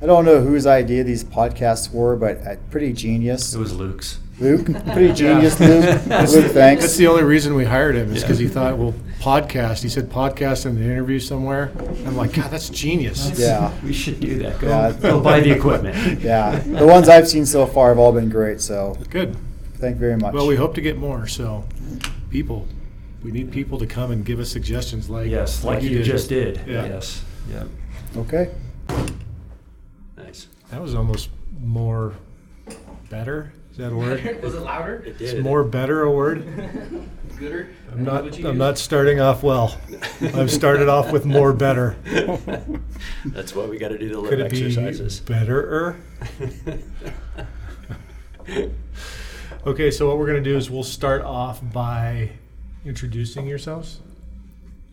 I don't know whose idea these podcasts were, but uh, pretty genius. It was Luke's. Luke, pretty genius, Luke. Luke, thanks. That's the only reason we hired him is because he thought, well, podcast. He said podcast in the interview somewhere. I'm like, God, that's genius. Yeah. We should do that. Go, Yeah. go buy the equipment. Yeah, the ones I've seen so far have all been great. So Good. thank you very much. Well, we hope to get more. So, people, we need people to come and give us suggestions like Yes, like you just did. Yeah. Yes. Yep. okay. Nice. That was almost more better. Is that a word? Was it louder? It Is did. It's more better a word? Gooder? I'm not. I'm use? not starting off well. I've started off with more better. That's why we got to do the Could lip it be exercises. betterer? Okay, so what we're going to do is we'll start off by introducing yourselves.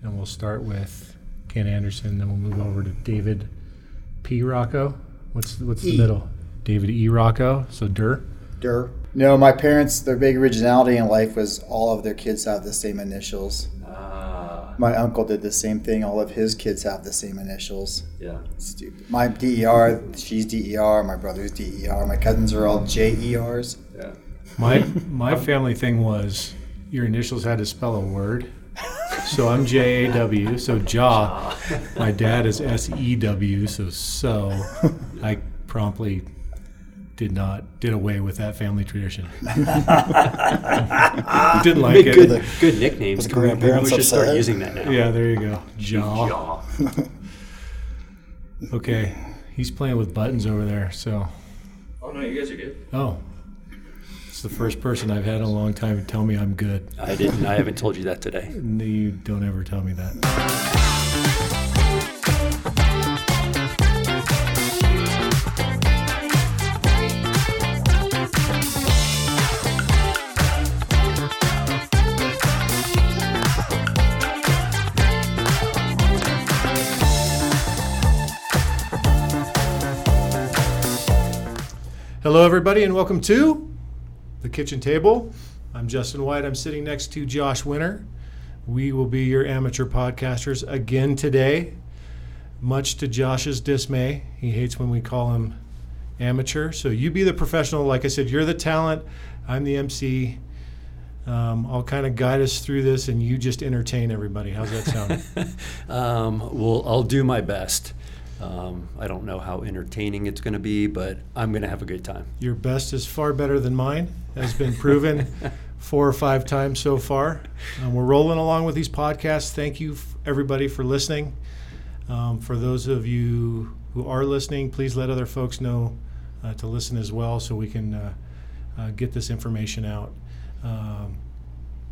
And we'll start with Ken Anderson, then we'll move over to David P. Rocco. What's what's the E. middle? David E. Rocco. So Dur. Dur. No, my parents, their big originality in life was all of their kids have the same initials. Ah, My uncle did the same thing. All of his kids have the same initials. yeah. Stupid. My DER, she's DER. My brother's DER. My cousins are all JERs. Yeah. My my family thing was your initials had to spell a word. So I'm J A W. So jaw. My dad is S E W. So so. I promptly did not did away with that family tradition. Didn't like Make it. good, good nicknames. the We- we grandparents should start using that now. Yeah, there you go. Jaw. Jaw. Okay, he's playing with buttons over there. So Oh, no, you guys are good. oh, it's the first person I've had in a long time to tell me I'm good. I didn't. I haven't told you that today. No, You don't ever tell me that. Hello, everybody, and welcome to the kitchen table. I'm Justin White. I'm sitting next to Josh Winter. We will be your amateur podcasters again today, much to Josh's dismay. He hates when we call him amateur. So you be the professional. Like I said, you're the talent. I'm the MC. Um, I'll kind of guide us through this, and you just entertain everybody. How's that sound? um, well, I'll do my best. Um, I don't know how entertaining it's going to be, but I'm going to have a good time. Your best is far better than mine, has been proven four or five times so far. Um, we're rolling along with these podcasts. Thank you, everybody, for listening. Um, for those of you who are listening, please let other folks know uh, to listen as well so we can uh, uh, get this information out. Um,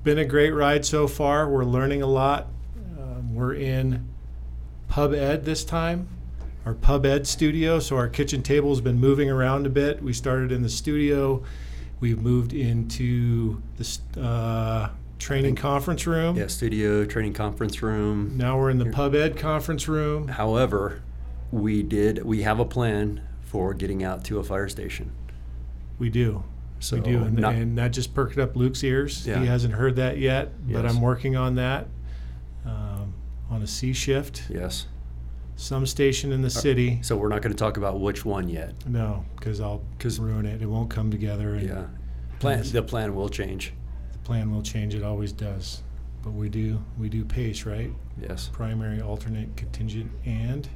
been a great ride so far. We're learning a lot. Um, we're in Pub Ed this time our pub ed studio. So our kitchen table has been moving around a bit. We started in the studio. We've moved into the uh, training conference room. Yeah, studio, training conference room. Now we're in the pub ed conference room. However, we did. We have a plan for getting out to a fire station. We do. So we do. And, not- and that just perked up Luke's ears. Yeah. He hasn't heard that yet, but I'm working on that um, on a C shift. Yes. Some station in the uh, city. So we're not going to talk about which one yet. No, because I'll 'Cause- ruin it. It won't come together. And Yeah. Plan. The plan will change. The plan will change. It always does. But we do we do pace, right? Yes. primary, alternate, contingent, and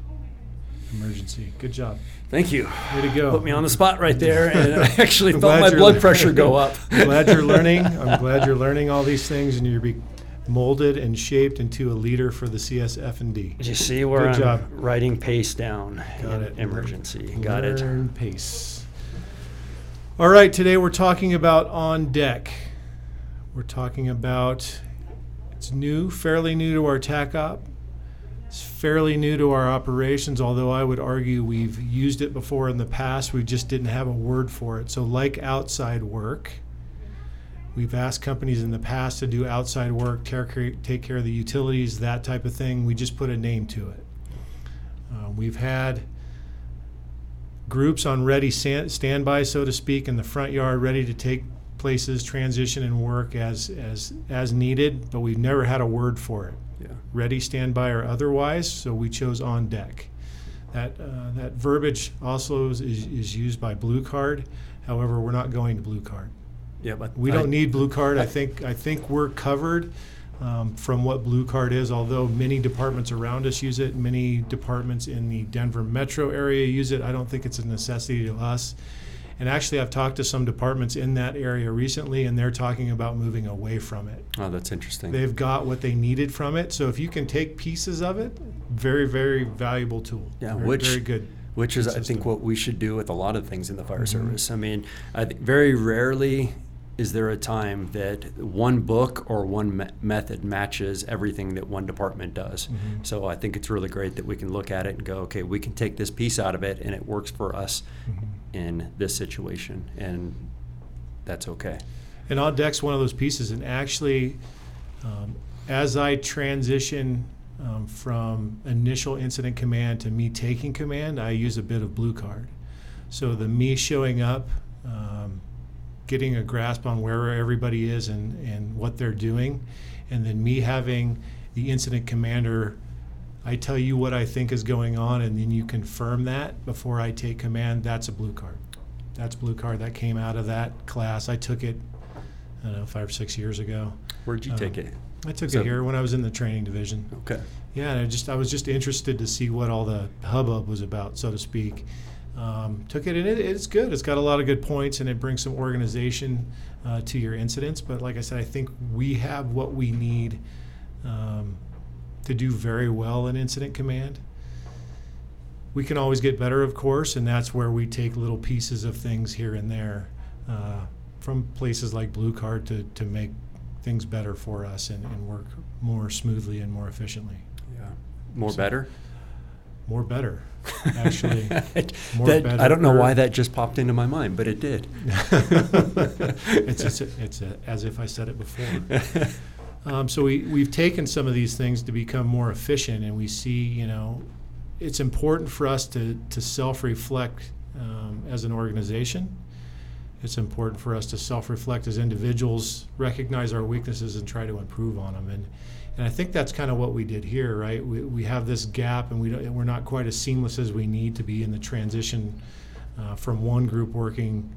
emergency. Good job. Thank you. Way to go. Put me on the spot right there, and I actually felt my blood pressure go up. I'm glad you're learning. I'm glad you're learning all these things, and you're be molded and shaped into a leader for the CSF and D. Did you see where Good I'm job. writing pace down? Got in it. Emergency. Got it. Learn pace. All right, today we're talking about on deck. We're talking about it's new, fairly new to our TacOp. It's fairly new to our operations, although I would argue we've used it before in the past. We just didn't have a word for it. So, like outside work, we've asked companies in the past to do outside work, take care, take care of the utilities, that type of thing. We just put a name to it. Uh, we've had groups on ready standby, so to speak, in the front yard, ready to take places, transition, and work as as as needed. But we've never had a word for it Yeah. ready, standby, or otherwise, so we chose on deck. That, uh, that verbiage also is is used by Blue Card. However, we're not going to Blue Card. Yeah, but We I- don't need Blue Card. I think, I think we're covered um, from what Blue Card is, although many departments around us use it. Many departments in the Denver metro area use it. I don't think it's a necessity to us. And actually, I've talked to some departments in that area recently, and they're talking about moving away from it. Oh, that's interesting. They've got what they needed from it. So if you can take pieces of it, very, very valuable tool. Yeah, very, which- very good. Which is, I think, what we should do with a lot of things in the fire Mhm. service. I mean, I think very rarely is there a time that one book or one me- method matches everything that one department does. Mhm. So I think it's really great that we can look at it and go, okay, we can take this piece out of it and it works for us Mhm. in this situation, and that's okay. And on deck's one of those pieces. And actually, um, as I transition um, from initial incident command to me taking command, I use a bit of blue card. So the me showing up, um, getting a grasp on where everybody is and, and what they're doing, and then me having the incident commander. I tell you what I think is going on, and then you confirm that before I take command. That's a blue card. That's blue card. That came out of that class. I took it, I don't know, five or six years ago. Where'd you Um, take it? I took So- it here when I was in the training division. Okay. Yeah, and I just I was just interested to see what all the hubbub was about, so to speak. Um, took it and it, it's good. It's got a lot of good points and it brings some organization uh, to your incidents. But like I said, I think we have what we need um, to do very well in incident command. We can always get better, of course, and that's where we take little pieces of things here and there uh, from places like Blue Card to, to make things better for us and, and work more smoothly and more efficiently. Yeah. More So- better? More better, actually. more That- better. I don't know why that just popped into my mind, but it did. it's it's, it's a, as if I said it before. Um, so we we've taken some of these things to become more efficient, and we see you know it's important for us to to self reflect um, as an organization. It's important for us to self reflect as individuals, recognize our weaknesses, and try to improve on them. And and I think that's kind of what we did here, right? We, we have this gap, and we don't, we're not quite as seamless as we need to be in the transition uh, from one group working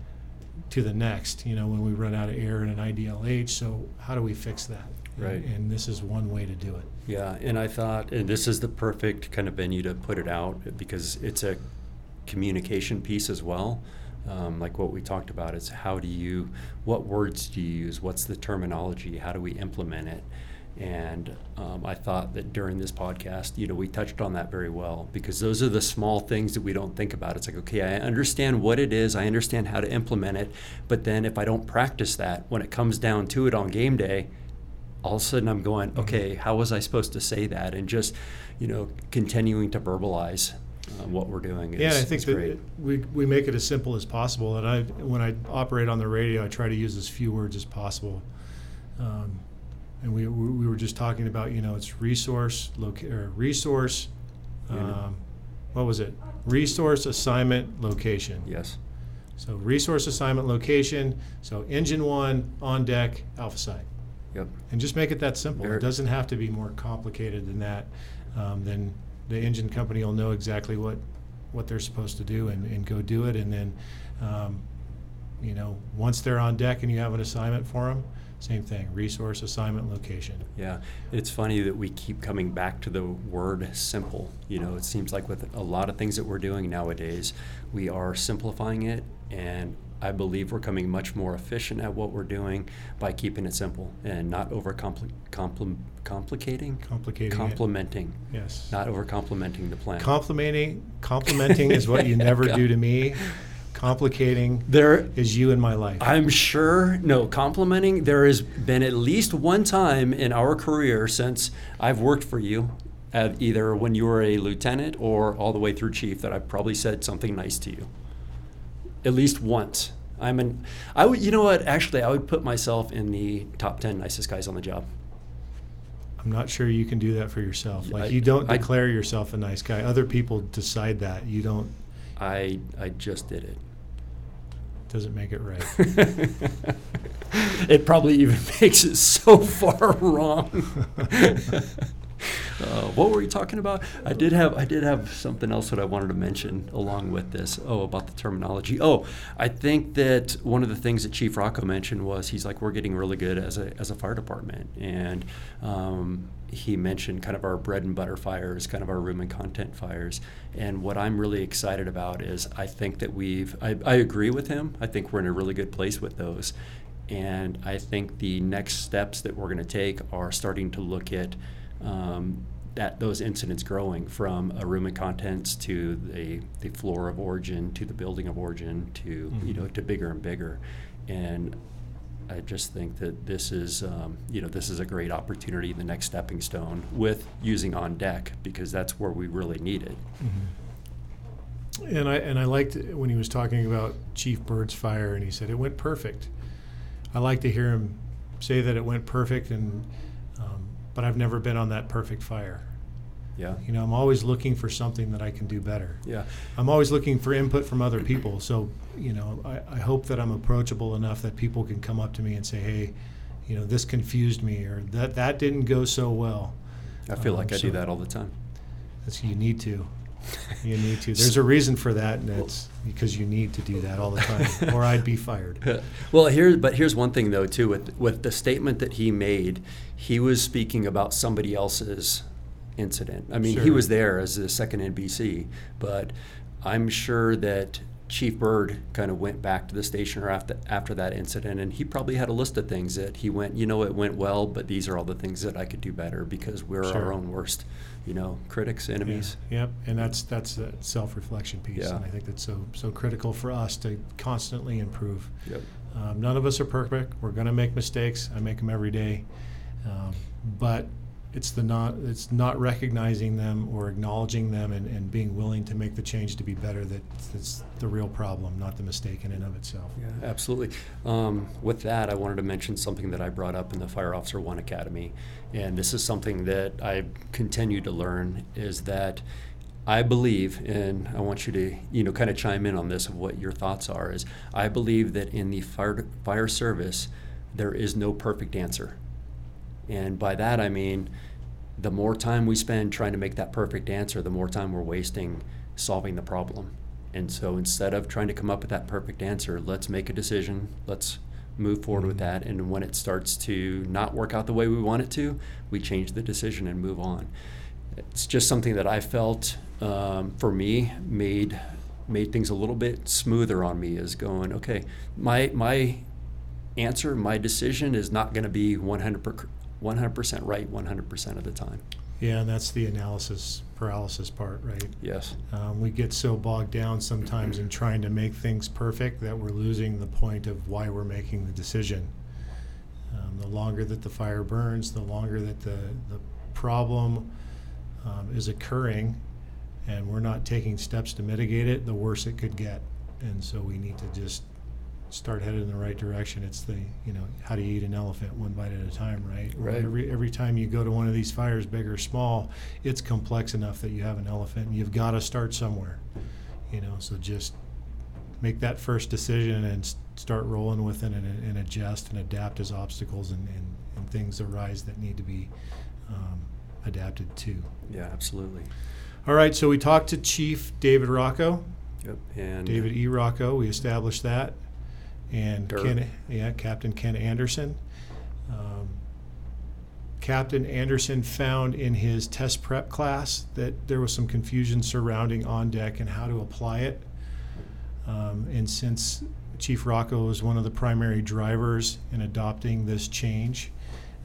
to the next, you know, when we run out of air in an IDLH. So how do we fix that? Right. And, and this is one way to do it. Yeah, and I thought, and this is the perfect kind of venue to put it out because it's a communication piece as well. Um, like what we talked about is how do you, what words do you use? What's the terminology? How do we implement it? And um, I thought that during this podcast, you know, we touched on that very well because those are the small things that we don't think about. It's like, okay, I understand what it is, I understand how to implement it, but then if I don't practice that, when it comes down to it on game day, all of a sudden I'm going, Mm-hmm. okay, how was I supposed to say that? And just, you know, continuing to verbalize uh, what we're doing is, yeah, I think that great. we, we make it as simple as possible. And I, when I operate on the radio, I try to use as few words as possible. Um, and we, we we were just talking about, you know, it's resource, loca- or resource, um, what was it? Resource assignment location. Yes. So resource assignment location. So engine one on deck, alpha site. Yep. and just make it that simple. It doesn't have to be more complicated than that. Um, then the engine company will know exactly what what they're supposed to do and, and go do it. And then, um, you know, once they're on deck and you have an assignment for them, same thing: resource assignment location. Yeah, it's funny that we keep coming back to the word simple. You know, it seems like with a lot of things that we're doing nowadays, we are simplifying it, and I believe we're coming much more efficient at what we're doing by keeping it simple and not over compli- compli- complicating, Complicating it. complementing, Yes. not over complimenting the plan. Complimenting, complimenting is what you never do to me. Complicating there, is you in my life. I'm sure, no, complimenting, there has been at least one time in our career since I've worked for you, uh, either when you were a lieutenant or all the way through chief, that I've probably said something nice to you. At least once. I'm an, I would, you know what, actually, I would put myself in the top 10 nicest guys on the job. I'm not sure you can do that for yourself. Like I- you don't I- declare yourself a nice guy. Other people decide that. You don't. I, I just did it. Doesn't make it right. it probably even makes it so far wrong. Uh, what were you talking about? I did have I did have something else that I wanted to mention along with this. Oh, about the terminology. Oh, I think that one of the things that Chief Rocco mentioned was he's like we're getting really good as a as a fire department, and um, he mentioned kind of our bread and butter fires, kind of our room and content fires. And what I'm really excited about is I think that we've I, I agree with him. I think we're in a really good place with those. And I think the next steps that we're going to take are starting to look at um, that those incidents growing from a room and contents to the, the floor of origin to the building of origin to you Mhm. know to bigger and bigger. And I just think that this is um, you know this is a great opportunity, the next stepping stone with using on deck because that's where we really need it. And I and I liked when he was talking about Chief Bird's fire, and he said it went perfect. I like to hear him say that it went perfect, and um, but I've never been on that perfect fire. Yeah. You know, I'm always looking for something that I can do better. Yeah. I'm always looking for input from other people. So, you know, I, I hope that I'm approachable enough that people can come up to me and say, hey, you know, this confused me or that that didn't go so well. I feel like Um, I do that all the time. That's you need to. You need to. There's a reason for that, and it's because you need to do that all the time, or I'd be fired. well, here, but here's one thing though too. With with the statement that he made, he was speaking about somebody else's incident. I mean, he was there as the second NBC, but I'm sure that Chief Bird kind of went back to the station or after after that incident, and he probably had a list of things that he went, you know, it went well, but these are all the things that I could do better because we're Sure. our own worst, you know, critics, enemies. Yeah, Yep, and that's that's a self-reflection piece, Yeah. and I think that's so so critical for us to constantly improve. Yep. Um, none of us are perfect. We're going to make mistakes. I make them every day, um, but it's the not it's not recognizing them or acknowledging them and, and being willing to make the change to be better that that's the real problem, not the mistake in and of itself. Yeah, absolutely. Um, with that, I wanted to mention something that I brought up in the Fire Officer One Academy, and this is something that I continue to learn is that I believe, and I want you to you know kind of chime in on this of what your thoughts are. Is I believe that in the fire fire service there is no perfect answer, and by that I mean the more time we spend trying to make that perfect answer, the more time we're wasting solving the problem. And so instead of trying to come up with that perfect answer, let's make a decision. Let's move forward with that. And when it starts to not work out the way we want it to, we change the decision and move on. It's just something that I felt um, for me made made things a little bit smoother on me. Is going okay. My my answer, my decision is not going to be 100 100% right 100% of the time. Yeah, and that's the analysis paralysis part, right? Yes. Um, we get so bogged down sometimes in trying to make things perfect that we're losing the point of why we're making the decision. Um, the longer that the fire burns, the longer that the, the problem um, is occurring, and we're not taking steps to mitigate it, the worse it could get. And so we need to just start headed in the right direction. It's the, you know, how do you eat an elephant one bite at a time, right? Right. Every, every time you go to one of these fires, big or small, it's complex enough that you have an elephant and you've got to start somewhere, you know, so just make that first decision and start rolling with it and, and adjust and adapt as obstacles and, and, and things arise that need to be um, adapted to. Yeah, absolutely. All right, so we talked to Chief David Rocco, Yep. And David E. Rocco. We established that, and. Ken, yeah, Captain Ken Anderson. Um, Captain Anderson found in his test prep class that there was some confusion surrounding on deck and how to apply it. Um, and since Chief Rocco was one of the primary drivers in adopting this change,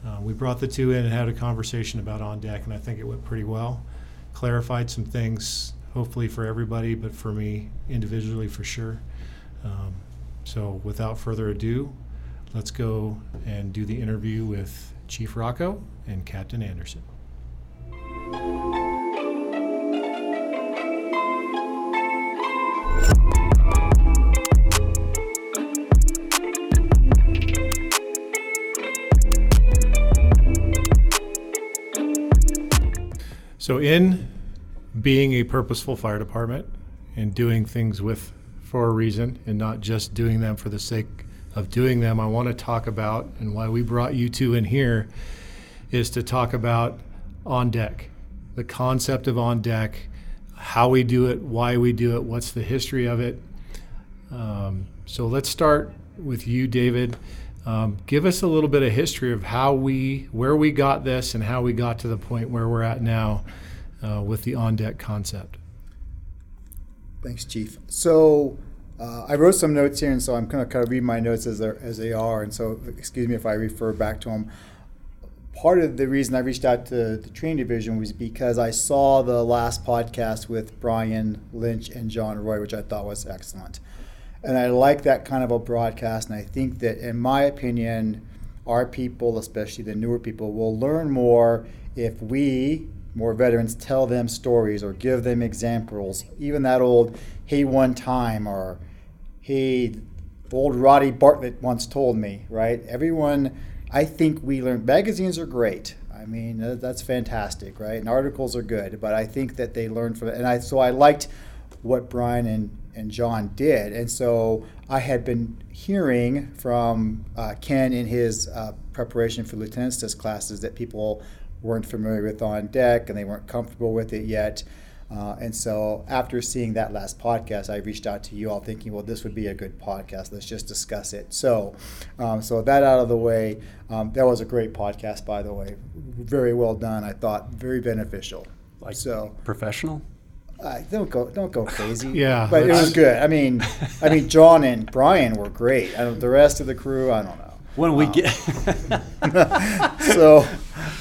uh, we brought the two in and had a conversation about on deck, and I think it went pretty well. Clarified some things, hopefully for everybody, but for me individually for sure. Um, so, without further ado, let's go and do the interview with Chief Rocco and Captain Anderson. So, in being a purposeful fire department and doing things with for a reason and not just doing them for the sake of doing them, I want to talk about and why we brought you two in here is to talk about on deck the concept of on deck, how we do it, why we do it, what's the history of it. Um, so let's start with you, David. Um, give us a little bit of history of how we, where we got this, and how we got to the point where we're at now uh, with the on deck concept. Thanks, Chief. So uh, I wrote some notes here, and so I'm going to kind of read my notes as, as they are. And so, excuse me if I refer back to them. Part of the reason I reached out to the training division was because I saw the last podcast with Brian Lynch and John Roy, which I thought was excellent. And I like that kind of a broadcast. And I think that, in my opinion, our people, especially the newer people, will learn more if we, more veterans, tell them stories or give them examples. Even that old, hey, one time, or hey, old Roddy Bartlett once told me, right? Everyone, I think we learn, magazines are great. I mean, that's fantastic, right? And articles are good, but I think that they learn from it. And I, so I liked what Brian and and John did. And so I had been hearing from uh, Ken in his uh, preparation for lieutenant's test classes that people weren't familiar with on deck and they weren't comfortable with it yet. Uh, and so after seeing that last podcast, I reached out to you all thinking, well, this would be a good podcast. Let's just discuss it. So, um, so that out of the way, um, that was a great podcast, by the way. Very well done. I thought very beneficial. Like so professional. Uh, don't go, don't go crazy. Yeah, but it was good. I mean, I mean, John and Brian were great. I don't, the rest of the crew, I don't know. When we Um, get so,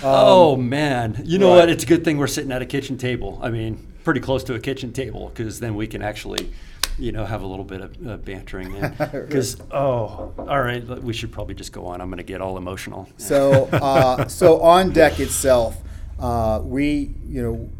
oh man, you know right. what? It's a good thing we're sitting at a kitchen table. I mean, pretty close to a kitchen table because then we can actually, you know, have a little bit of uh, bantering. Because oh, all right, we should probably just go on. I'm going to get all emotional. so, uh, so on deck itself, uh, we, you know,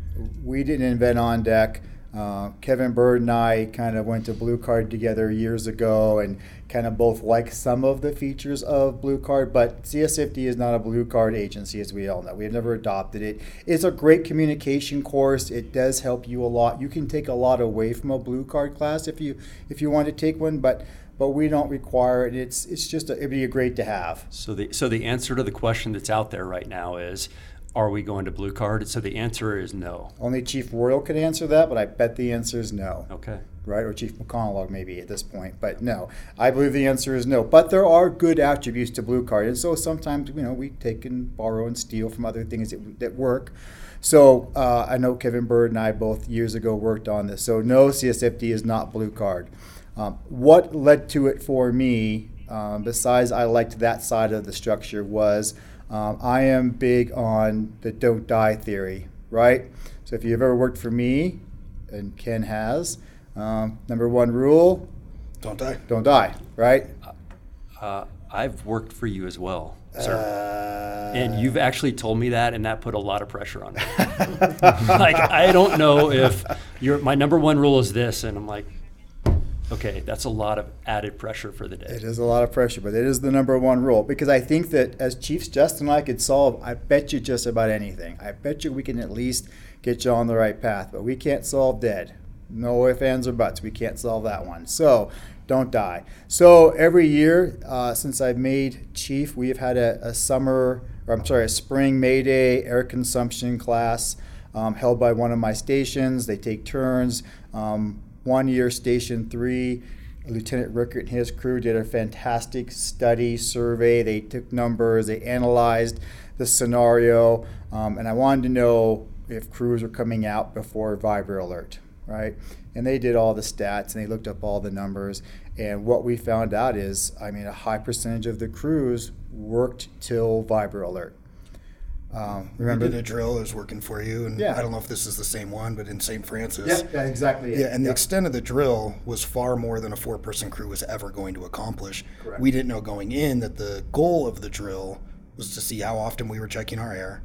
we didn't invent on deck. Uh, Kevin Bird and I kind of went to Blue Card together years ago and kind of both like some of the features of Blue Card, but CSFD is not a Blue Card agency, as we all know. We have never adopted it. It's a great communication course. It does help you a lot. You can take a lot away from a Blue Card class if you if you want to take one, but but we don't require it. It's it's just a, it'd be a great to have. So the so the answer to the question that's out there right now is, are we going to blue card? So the answer is no. Only Chief Royal could answer that, but I bet the answer is no. Okay. Right? Or Chief McConnell maybe at this point. But no. I believe the answer is no. But there are good attributes to Blue Card. And so sometimes, you know, we take and borrow and steal from other things that, that work. So uh, I know Kevin Bird and I both years ago worked on this. So no, CSFD is not Blue Card. Um, what led to it for me, um, besides I liked that side of the structure, was um, I am big on the don't die theory, right? So if you've ever worked for me, and Ken has, um, number one rule Don't die. don't die, right? Uh, I've worked for you as well, sir. Uh, and you've actually told me that, and that put a lot of pressure on me. like I don't know if your my number one rule is this, and I'm like, okay, that's a lot of added pressure for the day. It is a lot of pressure, but it is the number one rule because I think that as Chiefs, Justin and I could solve, I bet you just about anything. I bet you we can at least get you on the right path, but we can't solve dead. No ifs, ands, or buts. We can't solve that one. So don't die. So every year uh, since I've made Chief, we have had a, a summer, or I'm sorry, a spring May Day air consumption class um, held by one of my stations. They take turns. Um, one year, Station 3, Lieutenant Rickert and his crew did a fantastic study survey. They took numbers, they analyzed the scenario, um, and I wanted to know if crews were coming out before Vibralert, right? And they did all the stats and they looked up all the numbers. And what we found out is, I mean, a high percentage of the crews worked till Vibralert. Um, remember? the drill. I was working for you, and Yeah. I don't know if this is the same one, but in St. Francis. yeah, yeah, exactly. it. Yeah, and the extent of the drill was far more than a four person crew was ever going to accomplish. Correct. We didn't know going in that the goal of the drill was to see how often we were checking our air,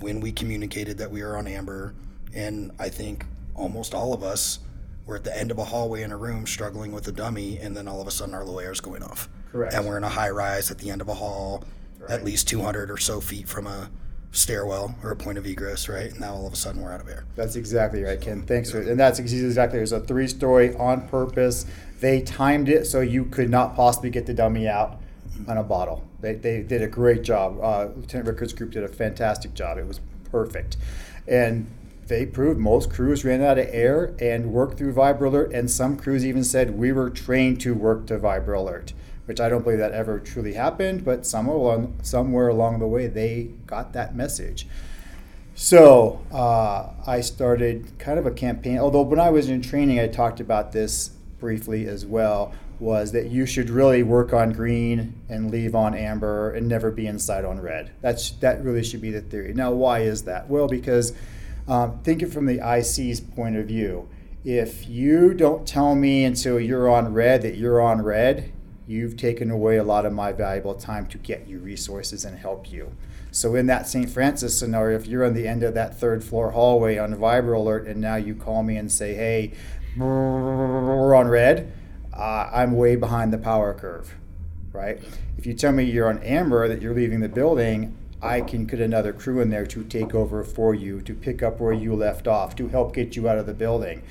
when we communicated that we were on amber, and I think almost all of us were at the end of a hallway in a room struggling with a dummy, and then all of a sudden our low air is going off. Correct. And we're in a high rise at the end of a hall, at least 200 or so feet from a stairwell or a point of egress, right? And now all of a sudden we're out of air. That's exactly right, Ken. Thanks for and that's exactly. It was a three-story on purpose. They timed it so you could not possibly get the dummy out on a bottle. They, they did a great job. Uh, Lieutenant Rickards' group did a fantastic job. It was perfect. And they proved most crews ran out of air and worked through Vibralert, and some crews even said we were trained to work to Vibralert, which I don't believe that ever truly happened, but somewhere along, somewhere along the way they got that message. So uh, I started kind of a campaign. Although when I was in training, I talked about this briefly as well. Was that you should really work on green and leave on amber and never be inside on red. That's that really should be the theory. Now, why is that? Well, because um, think it from the IC's point of view. If you don't tell me until you're on red that you're on red, you've taken away a lot of my valuable time to get you resources and help you. So in that St. Francis scenario, if you're on the end of that third floor hallway on Vibralert and now you call me and say, hey, we're on red, uh, I'm way behind the power curve, right? If you tell me you're on amber, that you're leaving the building, I can put another crew in there to take over for you, to pick up where you left off, to help get you out of the building.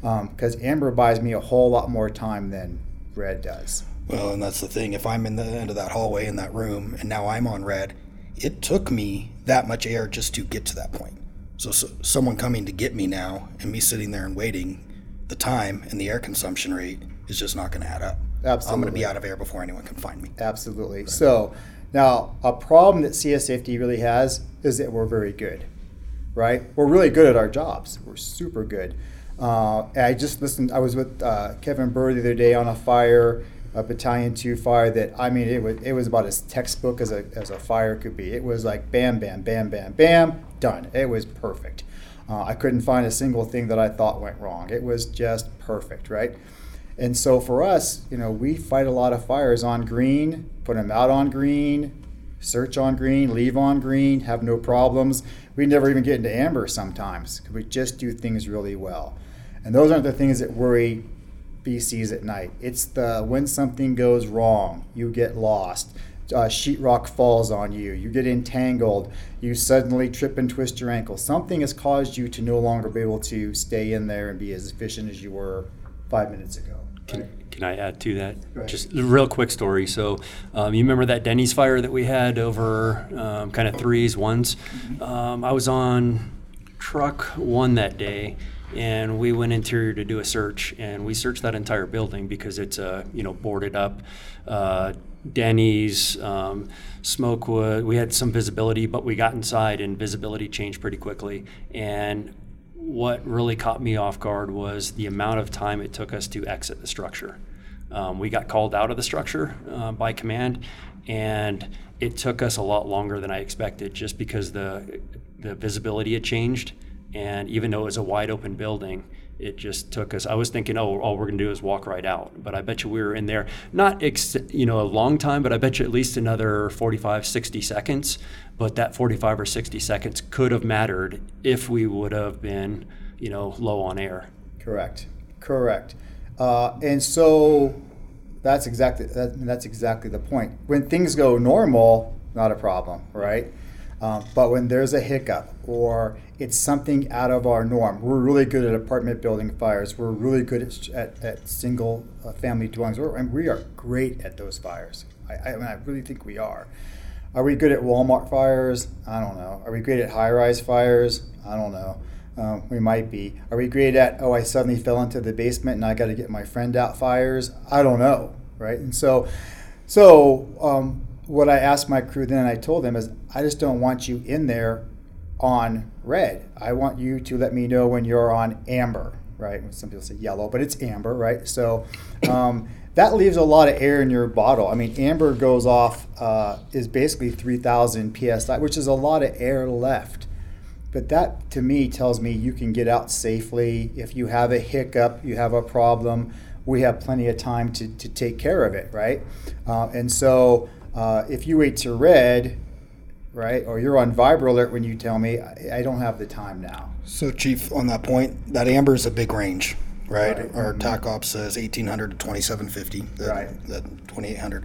Because um, amber buys me a whole lot more time than red does. Well, and that's the thing. If I'm in the end of that hallway in that room and now I'm on red, it took me that much air just to get to that point. So, so, someone coming to get me now and me sitting there and waiting, the time and the air consumption rate is just not going to add up. Absolutely. I'm going to be out of air before anyone can find me. Absolutely. Right. So now a problem that CSFD really has is that we're very good, right? We're really good at our jobs. We're super good. Uh, I just listened. I was with uh, Kevin Bird the other day on a fire a battalion two fire that I mean it was it was about as textbook as a as a fire could be. It was like bam bam bam bam bam done. It was perfect. Uh, I couldn't find a single thing that I thought went wrong. It was just perfect, right? And so for us, you know, we fight a lot of fires on green, put them out on green, search on green, leave on green, have no problems. We never even get into amber sometimes because we just do things really well. And those aren't the things that worry BCs at night. It's the when something goes wrong, you get lost. Uh, sheetrock falls on you, you get entangled, you suddenly trip and twist your ankle. Something has caused you to no longer be able to stay in there and be as efficient as you were five minutes ago. Can, can I add to that? Just a real quick story. So, um, you remember that Denny's fire that we had over um, kind of threes, ones? Um, I was on truck one that day and we went interior to do a search and we searched that entire building because it's uh, you know boarded up uh, denny's um, smokewood we had some visibility but we got inside and visibility changed pretty quickly and what really caught me off guard was the amount of time it took us to exit the structure um, we got called out of the structure uh, by command and it took us a lot longer than i expected just because the the visibility had changed and even though it was a wide open building, it just took us. I was thinking, oh, all we're going to do is walk right out. But I bet you we were in there, not ex, you know a long time, but I bet you at least another 45, 60 seconds. But that 45 or 60 seconds could have mattered if we would have been, you know, low on air. Correct. Correct. Uh, and so that's exactly that, that's exactly the point. When things go normal, not a problem, right? Um, but when there's a hiccup or it's something out of our norm, we're really good at apartment building fires. We're really good at, at, at single uh, family dwellings. We're, and we are great at those fires. I, I, mean, I really think we are. Are we good at Walmart fires? I don't know. Are we great at high rise fires? I don't know. Um, we might be. Are we great at, oh, I suddenly fell into the basement and I got to get my friend out fires? I don't know. Right. And so, so, um, what I asked my crew then, I told them is, I just don't want you in there on red. I want you to let me know when you're on amber, right? Some people say yellow, but it's amber, right? So um, that leaves a lot of air in your bottle. I mean, amber goes off uh, is basically 3,000 psi, which is a lot of air left. But that to me tells me you can get out safely. If you have a hiccup, you have a problem, we have plenty of time to, to take care of it, right? Uh, and so uh, if you wait to red, right, or you're on Vibralert when you tell me, I, I, don't have the time now. So, Chief, on that point, that amber is a big range, right? right. Our mm-hmm. TacOp says 1800 to 2750, that, right. that 2800.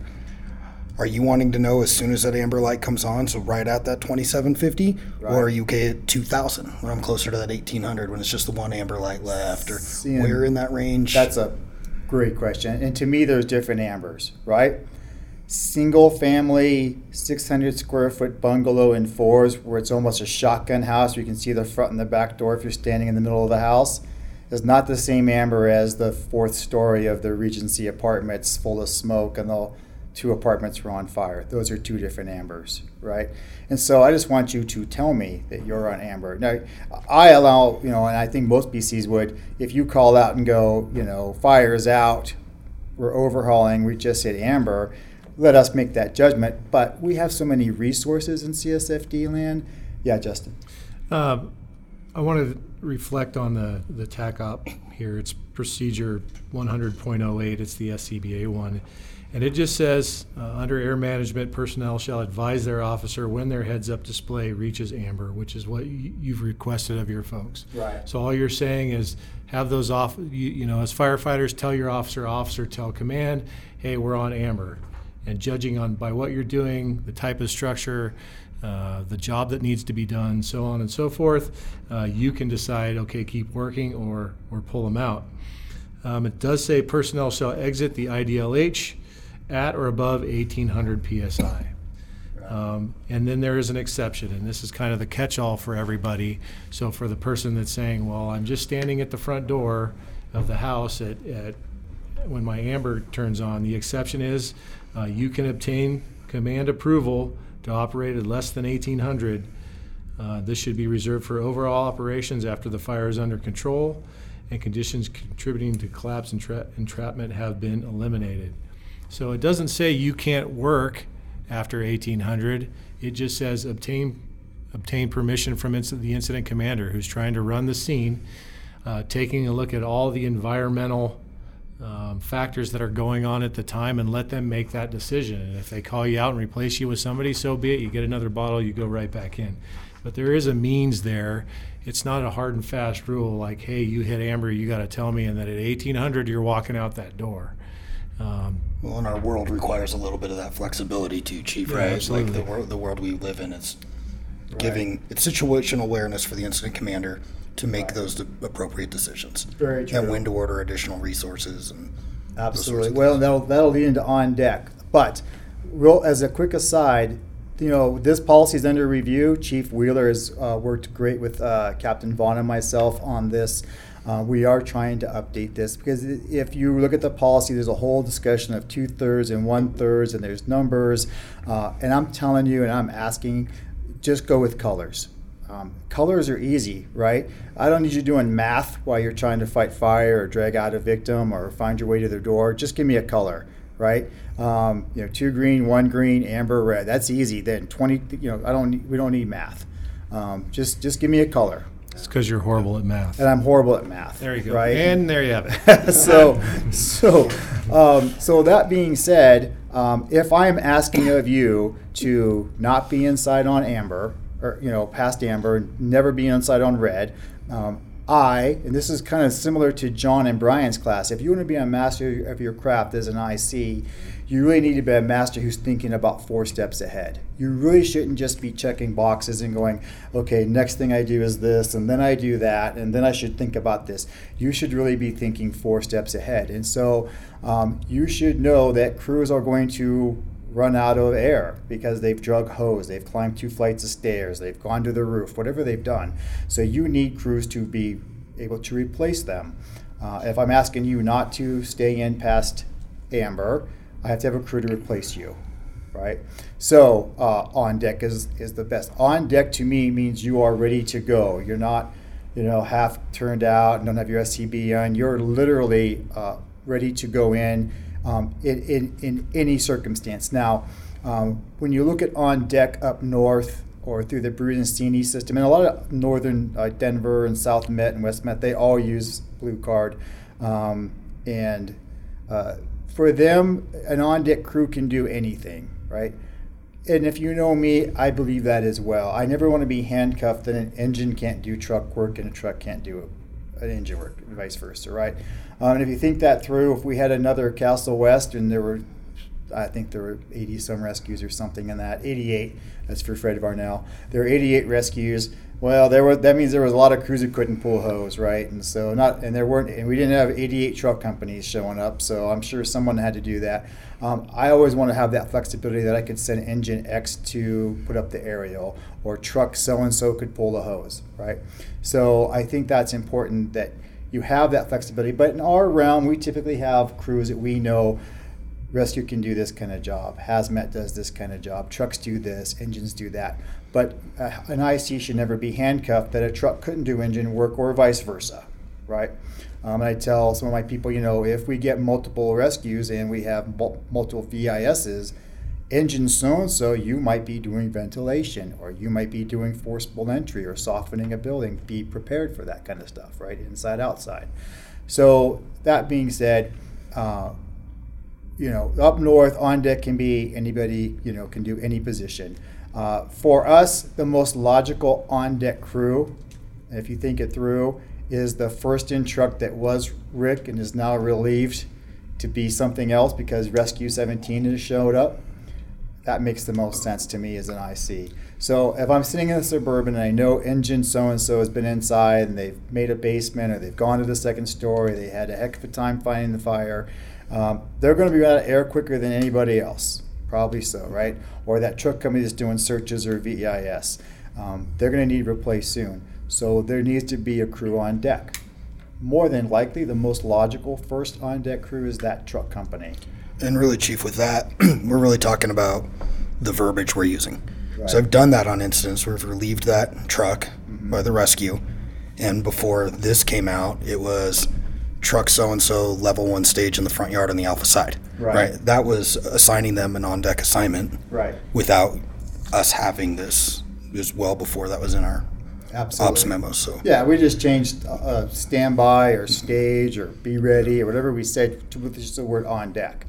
Are you wanting to know as soon as that amber light comes on, so right at that 2750, right. or are you okay at 2000 when I'm closer to that 1800 when it's just the one amber light left, or Seeing, where in that range? That's a great question. And to me, there's different ambers, right? single family 600 square foot bungalow in fours where it's almost a shotgun house you can see the front and the back door if you're standing in the middle of the house is not the same amber as the fourth story of the regency apartments full of smoke and the two apartments were on fire those are two different ambers right and so i just want you to tell me that you're on amber now i allow you know and i think most bcs would if you call out and go you know fire is out we're overhauling we just hit amber let us make that judgment. But we have so many resources in CSFD land. Yeah, Justin. Uh, I want to reflect on the, the TacOp here. It's procedure 100.08, it's the SCBA one. And it just says uh, under air management, personnel shall advise their officer when their heads up display reaches amber, which is what y- you've requested of your folks. Right. So all you're saying is have those off, you, you know, as firefighters, tell your officer, officer, tell command, hey, we're on amber and judging on by what you're doing, the type of structure, uh, the job that needs to be done, so on and so forth, uh, you can decide, okay, keep working or or pull them out. Um, it does say personnel shall exit the IDLH at or above 1800 psi. Um, and then there is an exception, and this is kind of the catch-all for everybody. So for the person that's saying, "Well, I'm just standing at the front door of the house at, at when my amber turns on," the exception is uh, you can obtain command approval to operate at less than 1800. Uh, this should be reserved for overall operations after the fire is under control and conditions contributing to collapse and tra- entrapment have been eliminated. So it doesn't say you can't work after 1800. It just says obtain obtain permission from inc- the incident commander who's trying to run the scene, uh, taking a look at all the environmental um, factors that are going on at the time and let them make that decision. And if they call you out and replace you with somebody, so be it. You get another bottle, you go right back in. But there is a means there. It's not a hard and fast rule like, hey, you hit amber, you got to tell me, and that at 1800 you're walking out that door. Um, well, and our world requires a little bit of that flexibility too, Chief. Yeah, right? absolutely. Like the world, the world we live in, it's giving it's situational awareness for the incident commander to make those de- appropriate decisions. Very true. And when to order additional resources and Absolutely. Well, things. that'll, that'll lead into on deck. But real, as a quick aside, you know, this policy is under review. Chief Wheeler has uh, worked great with uh, Captain Vaughn and myself on this. Uh, we are trying to update this because if you look at the policy, there's a whole discussion of two thirds and one thirds, and there's numbers. Uh, and I'm telling you, and I'm asking, just go with colors. Um, colors are easy, right? I don't need you doing math while you're trying to fight fire or drag out a victim or find your way to their door. Just give me a color, right? Um, you know, two green, one green, amber, red. That's easy. Then twenty. You know, I don't. We don't need math. Um, just just give me a color. it's because you're horrible at math. And I'm horrible at math. There you go. Right? And there you have it. so, so, um, so that being said, um, if I'm asking of you to not be inside on amber, or you know, past amber, never be inside on red, um, I, and this is kind of similar to John and Brian's class. If you want to be a master of your craft as an IC, you really need to be a master who's thinking about four steps ahead. You really shouldn't just be checking boxes and going, okay, next thing I do is this, and then I do that, and then I should think about this. You should really be thinking four steps ahead. And so um, you should know that crews are going to run out of air because they've drug hose, they've climbed two flights of stairs, they've gone to the roof, whatever they've done. So you need crews to be able to replace them. Uh, if I'm asking you not to stay in past amber, I have to have a crew to replace you, right? So uh, on deck is is the best. On deck to me means you are ready to go. You're not, you know, half turned out and don't have your SCB on. You're literally uh, ready to go in, um, in, in in any circumstance. Now, um, when you look at on deck up north or through the Brudenstini system, and a lot of northern uh, Denver and South Met and West Met, they all use Blue Card, um, and uh, for them, an on deck crew can do anything, right? And if you know me, I believe that as well. I never want to be handcuffed that an engine can't do truck work and a truck can't do an engine work, vice versa, right? Um, and if you think that through, if we had another Castle West and there were I think there were 80 some rescues or something in that. 88. That's for Fred Varnell. There were 88 rescues. Well, there were that means there was a lot of crews that couldn't pull hose, right? And so not and there weren't and we didn't have 88 truck companies showing up. So I'm sure someone had to do that. Um, I always want to have that flexibility that I could send engine X to put up the aerial or truck so and so could pull the hose, right? So I think that's important that you have that flexibility. But in our realm, we typically have crews that we know rescue can do this kind of job, hazmat does this kind of job, trucks do this, engines do that. But uh, an IC should never be handcuffed that a truck couldn't do engine work or vice versa, right? Um, and I tell some of my people, you know, if we get multiple rescues and we have multiple VISs, engine so and so, you might be doing ventilation or you might be doing forcible entry or softening a building. Be prepared for that kind of stuff, right? Inside, outside. So, that being said, uh, you know, up north on deck can be anybody, you know, can do any position. Uh, for us, the most logical on deck crew, if you think it through, is the first in truck that was RIC and is now relieved to be something else because Rescue 17 has showed up. That makes the most sense to me as an IC. So if I'm sitting in a suburban and I know engine so and so has been inside and they've made a basement or they've gone to the second story, they had a heck of a time fighting the fire, um, they're going to be out of air quicker than anybody else. Probably so, right? Or that truck company that's doing searches or VEIS. Um, they're going to need replaced soon. So there needs to be a crew on deck. More than likely, the most logical first on deck crew is that truck company. And really, Chief, with that, we're really talking about the verbiage we're using. Right. So I've done that on incidents where we've relieved that truck mm-hmm. by the rescue. And before this came out, it was truck so and so, level one stage in the front yard on the alpha side. Right. That was assigning them an on deck assignment Right. without us having this. It was well before that was in our Absolutely. ops memo. So Yeah, we just changed uh, uh, standby or stage or be ready or whatever we said to just the word on deck,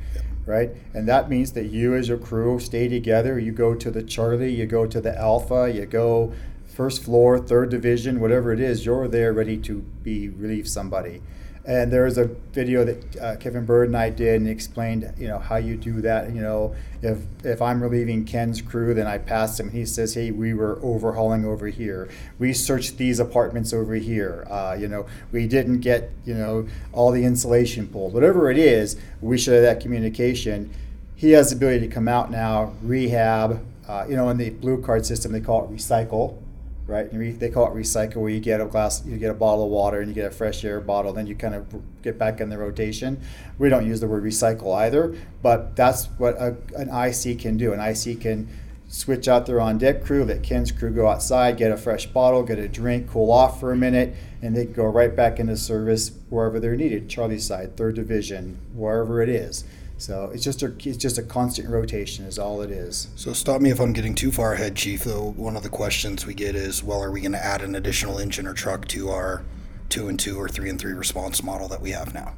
right? And that means that you as your crew stay together. You go to the Charlie, you go to the Alpha, you go first floor, third division, whatever it is. You're there ready to be relieve somebody. And there was a video that uh, Kevin Bird and I did, and explained, you know, how you do that. You know, if if I'm relieving Ken's crew, then I pass him. He says, "Hey, we were overhauling over here. We searched these apartments over here. Uh, you know, we didn't get, you know, all the insulation pulled. Whatever it is, we should have that communication. He has the ability to come out now, rehab. Uh, you know, in the blue card system, they call it recycle right? And re- they call it recycle, where you get a glass, you get a bottle of water, and you get a fresh air bottle, then you kind of get back in the rotation. We don't use the word recycle either, but that's what a, an IC can do. An IC can switch out their on deck crew, let Ken's crew go outside, get a fresh bottle, get a drink, cool off for a minute, and they go right back into service wherever they're needed. Charlie side, third division, wherever it is. So it's just a it's just a constant rotation is all it is. So stop me if I'm getting too far ahead, Chief. Though one of the questions we get is, well, are we going to add an additional engine or truck to our two and two or three and three response model that we have now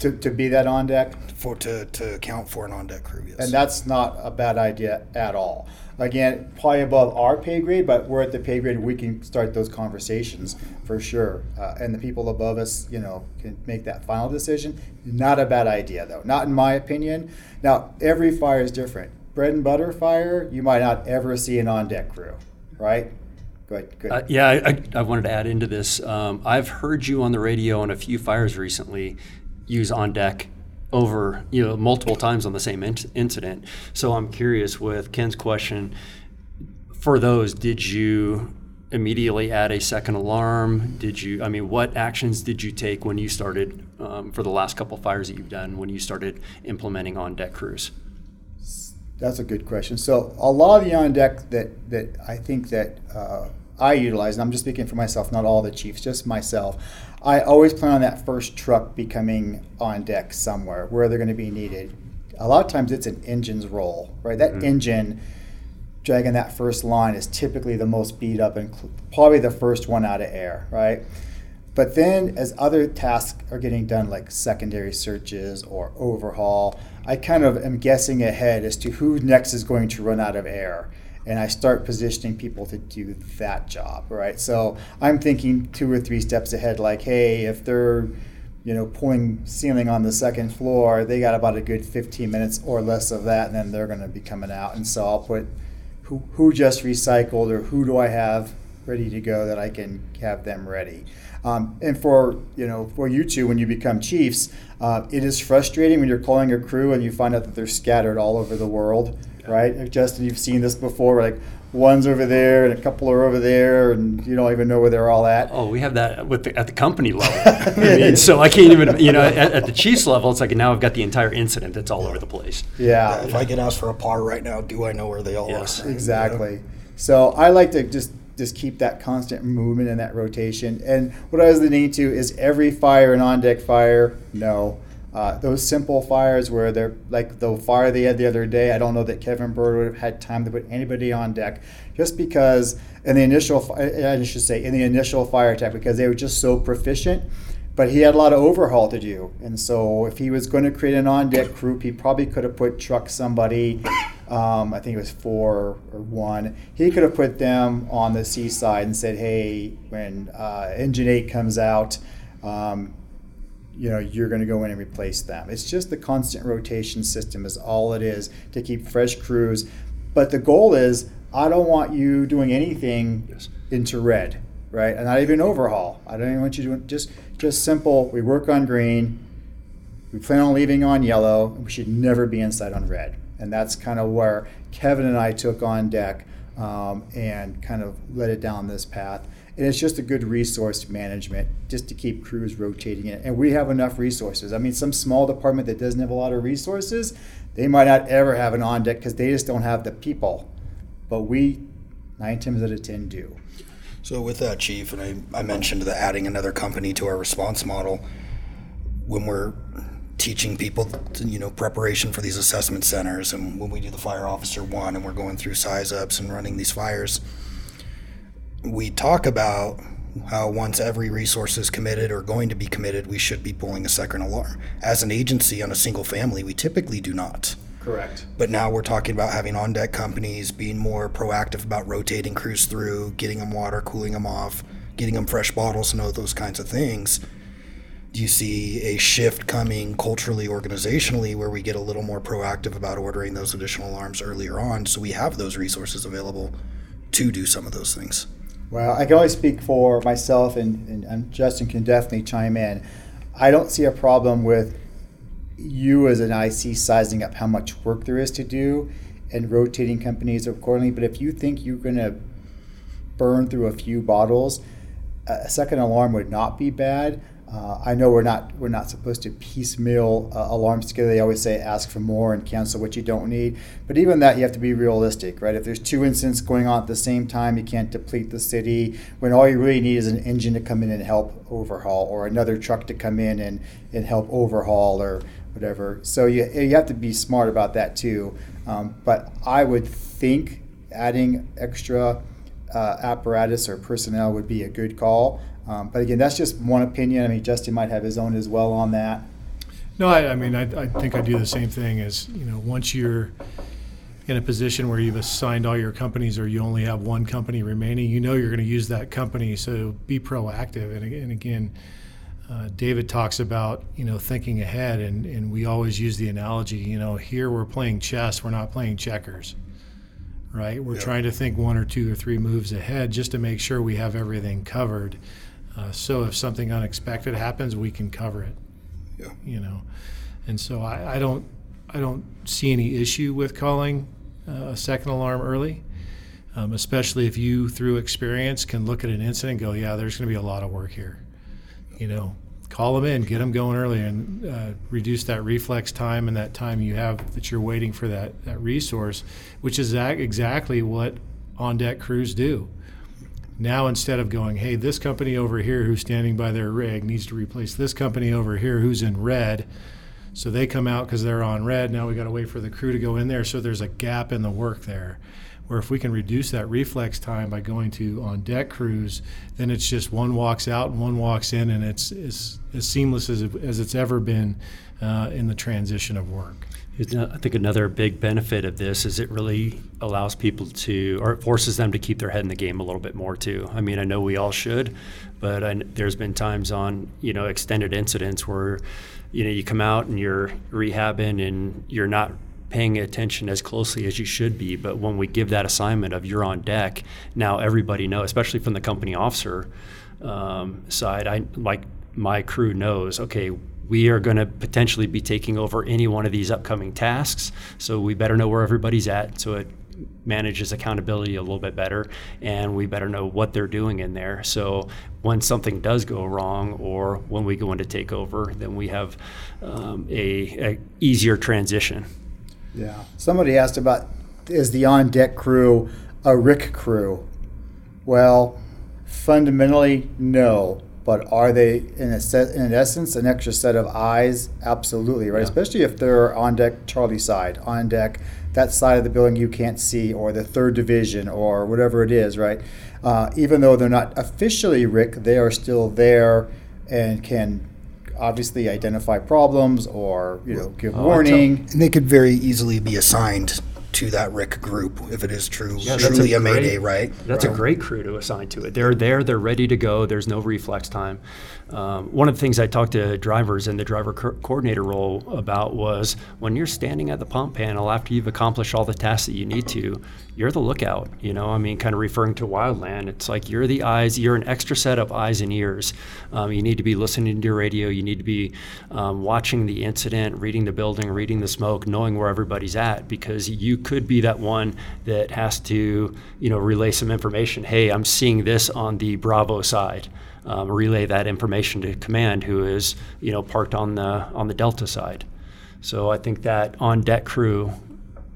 To, to be that on deck, for to to account for an on deck crew? Yes. And that's not a bad idea at all. Again, probably above our pay grade, but we're at the pay grade we can start those conversations for sure. Uh, and the people above us, you know, can make that final decision. Not a bad idea though, not in my opinion. Now, every fire is different. Bread and butter fire, you might not ever see an on deck crew, right? Good, good. Uh, yeah, I, I, I wanted to add into this. Um, I've heard you on the radio on a few fires recently use on deck over you know multiple times on the same in- incident. So I'm curious with Ken's question. For those, did you immediately add a second alarm? Did you? I mean, what actions did you take when you started um, for the last couple fires that you've done when you started implementing on deck crews? That's a good question. So a lot of the on deck that that I think that uh, I utilize, and I'm just speaking for myself, not all the chiefs, just myself. I always plan on that first truck becoming on deck somewhere where they're going to be needed. A lot of times it's an engine's role, right? That mm. engine dragging that first line is typically the most beat up and cl- probably the first one out of air, right? But then, as other tasks are getting done, like secondary searches or overhaul, I kind of am guessing ahead as to who next is going to run out of air. And I start positioning people to do that job, right? So I'm thinking two or three steps ahead, like, hey, if they're you know, pulling ceiling on the second floor, they got about a good 15 minutes or less of that, and then they're going to be coming out. And so I'll put who, who just recycled or who do I have ready to go that I can have them ready. Um, and for you know for you two, when you become chiefs, uh, it is frustrating when you're calling a crew and you find out that they're scattered all over the world, right? Justin, you've seen this before. Like one's over there and a couple are over there, and you don't even know where they're all at. Oh, we have that with the, at the company level. I mean, so I can't even, you know, at, at the Chiefs level, it's like now I've got the entire incident that's all over the place. Yeah, If I get asked for a par right now, do I know where they all Yes. are? Exactly. So I like to just just keep that constant movement and that rotation. And what I was leading to is every fire an on deck fire. No, uh, those simple fires where they're like the fire they had the other day. I don't know that Kevin Bird would have had time to put anybody on deck just because in the initial I should say in the initial fire attack because they were just so proficient. But he had a lot of overhaul to do, and so if he was going to create an on-deck group, he probably could have put truck somebody. Um, I think it was four or one. He could have put them on the C side and said, "Hey, when uh, engine eight comes out, um, you know you're going to go in and replace them." It's just the constant rotation system is all it is to keep fresh crews. But the goal is, I don't want you doing anything Yes. into red, right? And not even overhaul. I don't even want you doing just just simple. We work on green. We plan on leaving on yellow. and We should never be inside on red. And that's kind of where Kevin and I took on deck um, and kind of led it down this path. And it's just a good resource management just to keep crews rotating it. And we have enough resources. I mean, some small department that doesn't have a lot of resources, they might not ever have an on deck because they just don't have the people. But we, nine times out of ten, do. So with that, Chief, and I, I mentioned the adding another company to our response model, when we're teaching people, you know, preparation for these assessment centers, and when we do the fire officer one, and we're going through size ups and running these fires, we talk about how once every resource is committed or going to be committed, we should be pulling a second alarm. As an agency on a single family, we typically do not. Correct. But now we're talking about having on deck companies, being more proactive about rotating crews through, getting them water, cooling them off, getting them fresh bottles, and all those kinds of things. Do you see a shift coming culturally, organizationally, where we get a little more proactive about ordering those additional alarms earlier on so we have those resources available to do some of those things? Well, I can only speak for myself, and, and, and Justin can definitely chime in. I don't see a problem with you as an IC sizing up how much work there is to do and rotating companies accordingly. But if you think you're going to burn through a few bottles, a second alarm would not be bad. Uh, I know we're not we're not supposed to piecemeal uh, alarms together. They always say ask for more and cancel what you don't need. But even that, you have to be realistic, right? If there's two incidents going on at the same time, you can't deplete the city. When all you really need is an engine to come in and help overhaul, or another truck to come in and, and help overhaul, or whatever. So you you have to be smart about that too. Um, but I would think adding extra uh, apparatus or personnel would be a good call. Um, but again, that's just one opinion. I mean, Justin might have his own as well on that. No, I, I mean, I, I think I do the same thing as, you know, once you're in a position where you've assigned all your companies or you only have one company remaining, you know you're going to use that company. So be proactive. And, and again, uh, David talks about, you know, thinking ahead. And, and we always use the analogy, you know, here we're playing chess, we're not playing checkers, right? We're Yeah. trying to think one or two or three moves ahead just to make sure we have everything covered. Uh, so if something unexpected happens, we can cover it Yeah. you know? And so I, I don't i don't see any issue with calling uh, a second alarm early. Um, especially if you through experience can look at an incident and go yeah there's going to be a lot of work here. You know call them in get them going early and uh, reduce that reflex time and that time you have that you're waiting for that, that resource which is exactly what on deck crews do now, instead of going, hey, this company over here who's standing by their rig needs to replace this company over here who's in red. So they come out because they're on red. Now we got to wait for the crew to go in there. So there's a gap in the work there. Where if we can reduce that reflex time by going to on deck crews, then it's just one walks out and one walks in, and it's, it's as seamless as, as it's ever been uh, in the transition of work. I think another big benefit of this is it really allows people to, or it forces them to keep their head in the game a little bit more too. I mean, I know we all should, but I, there's been times on you know extended incidents where you know you come out and you're rehabbing and you're not paying attention as closely as you should be. But when we give that assignment of you're on deck, now everybody knows, especially from the company officer um, side. I like my crew knows. Okay, we are going to potentially be taking over any one of these upcoming tasks. So we better know where everybody's at so it manages accountability a little bit better and we better know what they're doing in there. So when something does go wrong or when we go into take over, then we have um, a, a easier transition. Yeah. Somebody asked about is the on deck crew a RIC crew? Well, fundamentally, no but are they in a set, in essence an extra set of eyes? Absolutely, right. Yeah. Especially if they're on deck Charlie side, on deck that side of the building you can't see, or the third division, or whatever it is, right? Uh, even though they're not officially RIC, they are still there and can obviously identify problems or you know give oh, warning. And they could very easily be assigned to that RIC group if it is true, yeah, truly a, a, Mayday, right? That's a great crew to assign to it. They're there, they're ready to go. There's no reflex time. Um, one of the things I talked to drivers in the driver co- coordinator role about was when you're standing at the pump panel after you've accomplished all the tasks that you need to, you're the lookout. You know, I mean, kind of referring to wildland. It's like you're the eyes. You're an extra set of eyes and ears. Um, you need to be listening to your radio. You need to be um, watching the incident, reading the building, reading the smoke, knowing where everybody's at, because you could be that one that has to, you know, relay some information. Hey, I'm seeing this on the Bravo side um, relay that information to command, who is you know parked on the on the Delta side. So I think that on deck crew,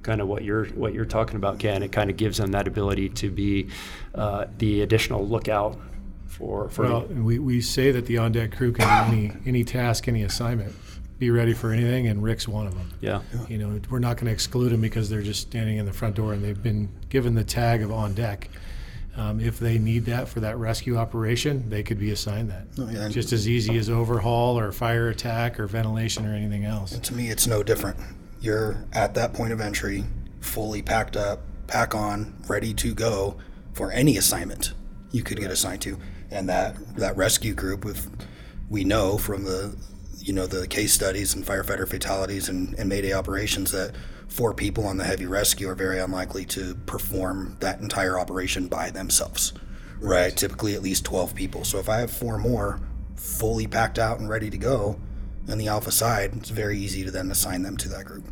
kind of what you're what you're talking about, Ken, it kind of gives them that ability to be uh, the additional lookout for. for well, we, we say that the on deck crew can do any any task, any assignment be ready for anything, and RIC's one of them. Yeah. You know, we're not going to exclude them because they're just standing in the front door and they've been given the tag of on deck. Um, if they need that for that rescue operation, they could be assigned that. Oh, yeah. Just as easy as overhaul or fire attack or ventilation or anything else. And to me, it's no different. You're at that point of entry, fully packed up, pack on, ready to go for any assignment you could get assigned to. And that that rescue group, with we know from the you know the case studies and firefighter fatalities and, and Mayday operations that four people on the heavy rescue are very unlikely to perform that entire operation by themselves, right? right? Typically, at least 12 people. So if I have four more fully packed out and ready to go on the alpha side, it's very easy to then assign them to that group.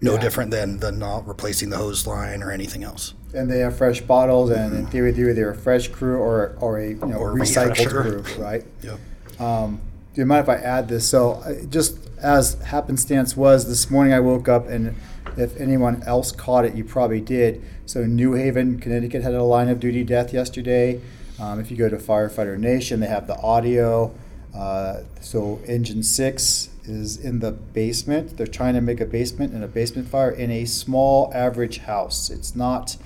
No yeah. different than the not replacing the hose line or anything else. And they have fresh bottles, and in theory, theory they're a fresh crew or, or a you know, or recycled crew, right? Yep. Um, do you mind if I add this? So, uh, just as happenstance was, this morning I woke up and if anyone else caught it, you probably did. So New Haven, Connecticut had a line of duty death yesterday. Um, if you go to Firefighter Nation, they have the audio. Uh, so engine six is in the basement. They're trying to make a basement and a basement fire in a small average house. It's not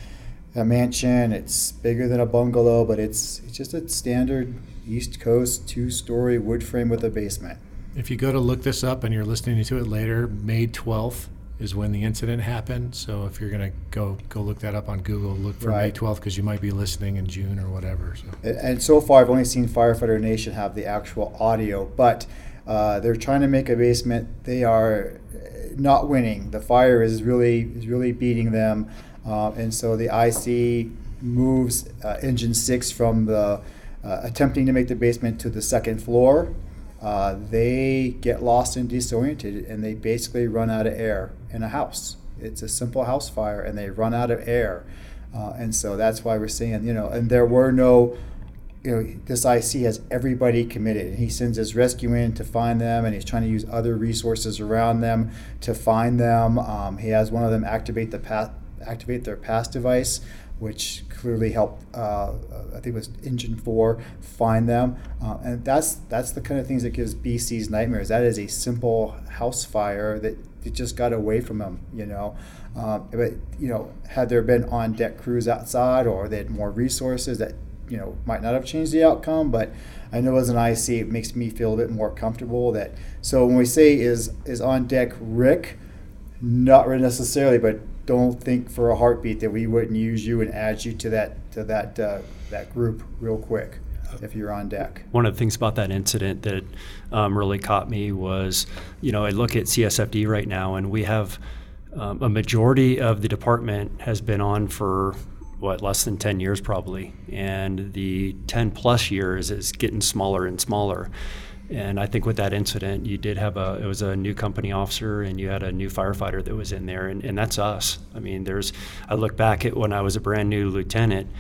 a mansion. It's bigger than a bungalow, but it's, it's just a standard East Coast two-story wood frame with a basement. If you go to look this up and you're listening to it later, May 12th, is when the incident happened. So if you're going to go go look that up on Google, look for May 12th because you might be listening in June or whatever. So. And, and so far, I've only seen Firefighter Nation have the actual audio, but uh, they're trying to make a basement. They are not winning. The fire is really is really beating them, uh, and so the IC moves uh, engine six from the uh, attempting to make the basement to the second floor uh, they get lost and disoriented and they basically run out of air in a house. It's a simple house fire and they run out of air. Uh, and so that's why we're seeing, you know, and there were no, you know, this IC has everybody committed. And he sends his rescue in to find them and he's trying to use other resources around them to find them. Um, he has one of them activate the path, activate their pass device which clearly helped. Uh, I think it was Engine Four find them, uh, and that's that's the kind of things that gives BC's nightmares. That is a simple house fire that it just got away from them, you know. Um, but you know, had there been on deck crews outside, or they had more resources, that you know might not have changed the outcome. But I know as an IC, it makes me feel a bit more comfortable that. So when we say is is on deck RIC, not necessarily, but don't think for a heartbeat that we wouldn't use you and add you to that to that uh, that group real quick if you're on deck. One of the things about that incident that um, really caught me was, you know, I look at CSFD right now, and we have um, a majority of the department has been on for what less than 10 years probably. And the 10 plus years is getting smaller and smaller and I think with that incident, you did have a it was a new company officer and you had a new firefighter that was in there, and, and that's us. I mean, there's I look back at when I was a brand new lieutenant.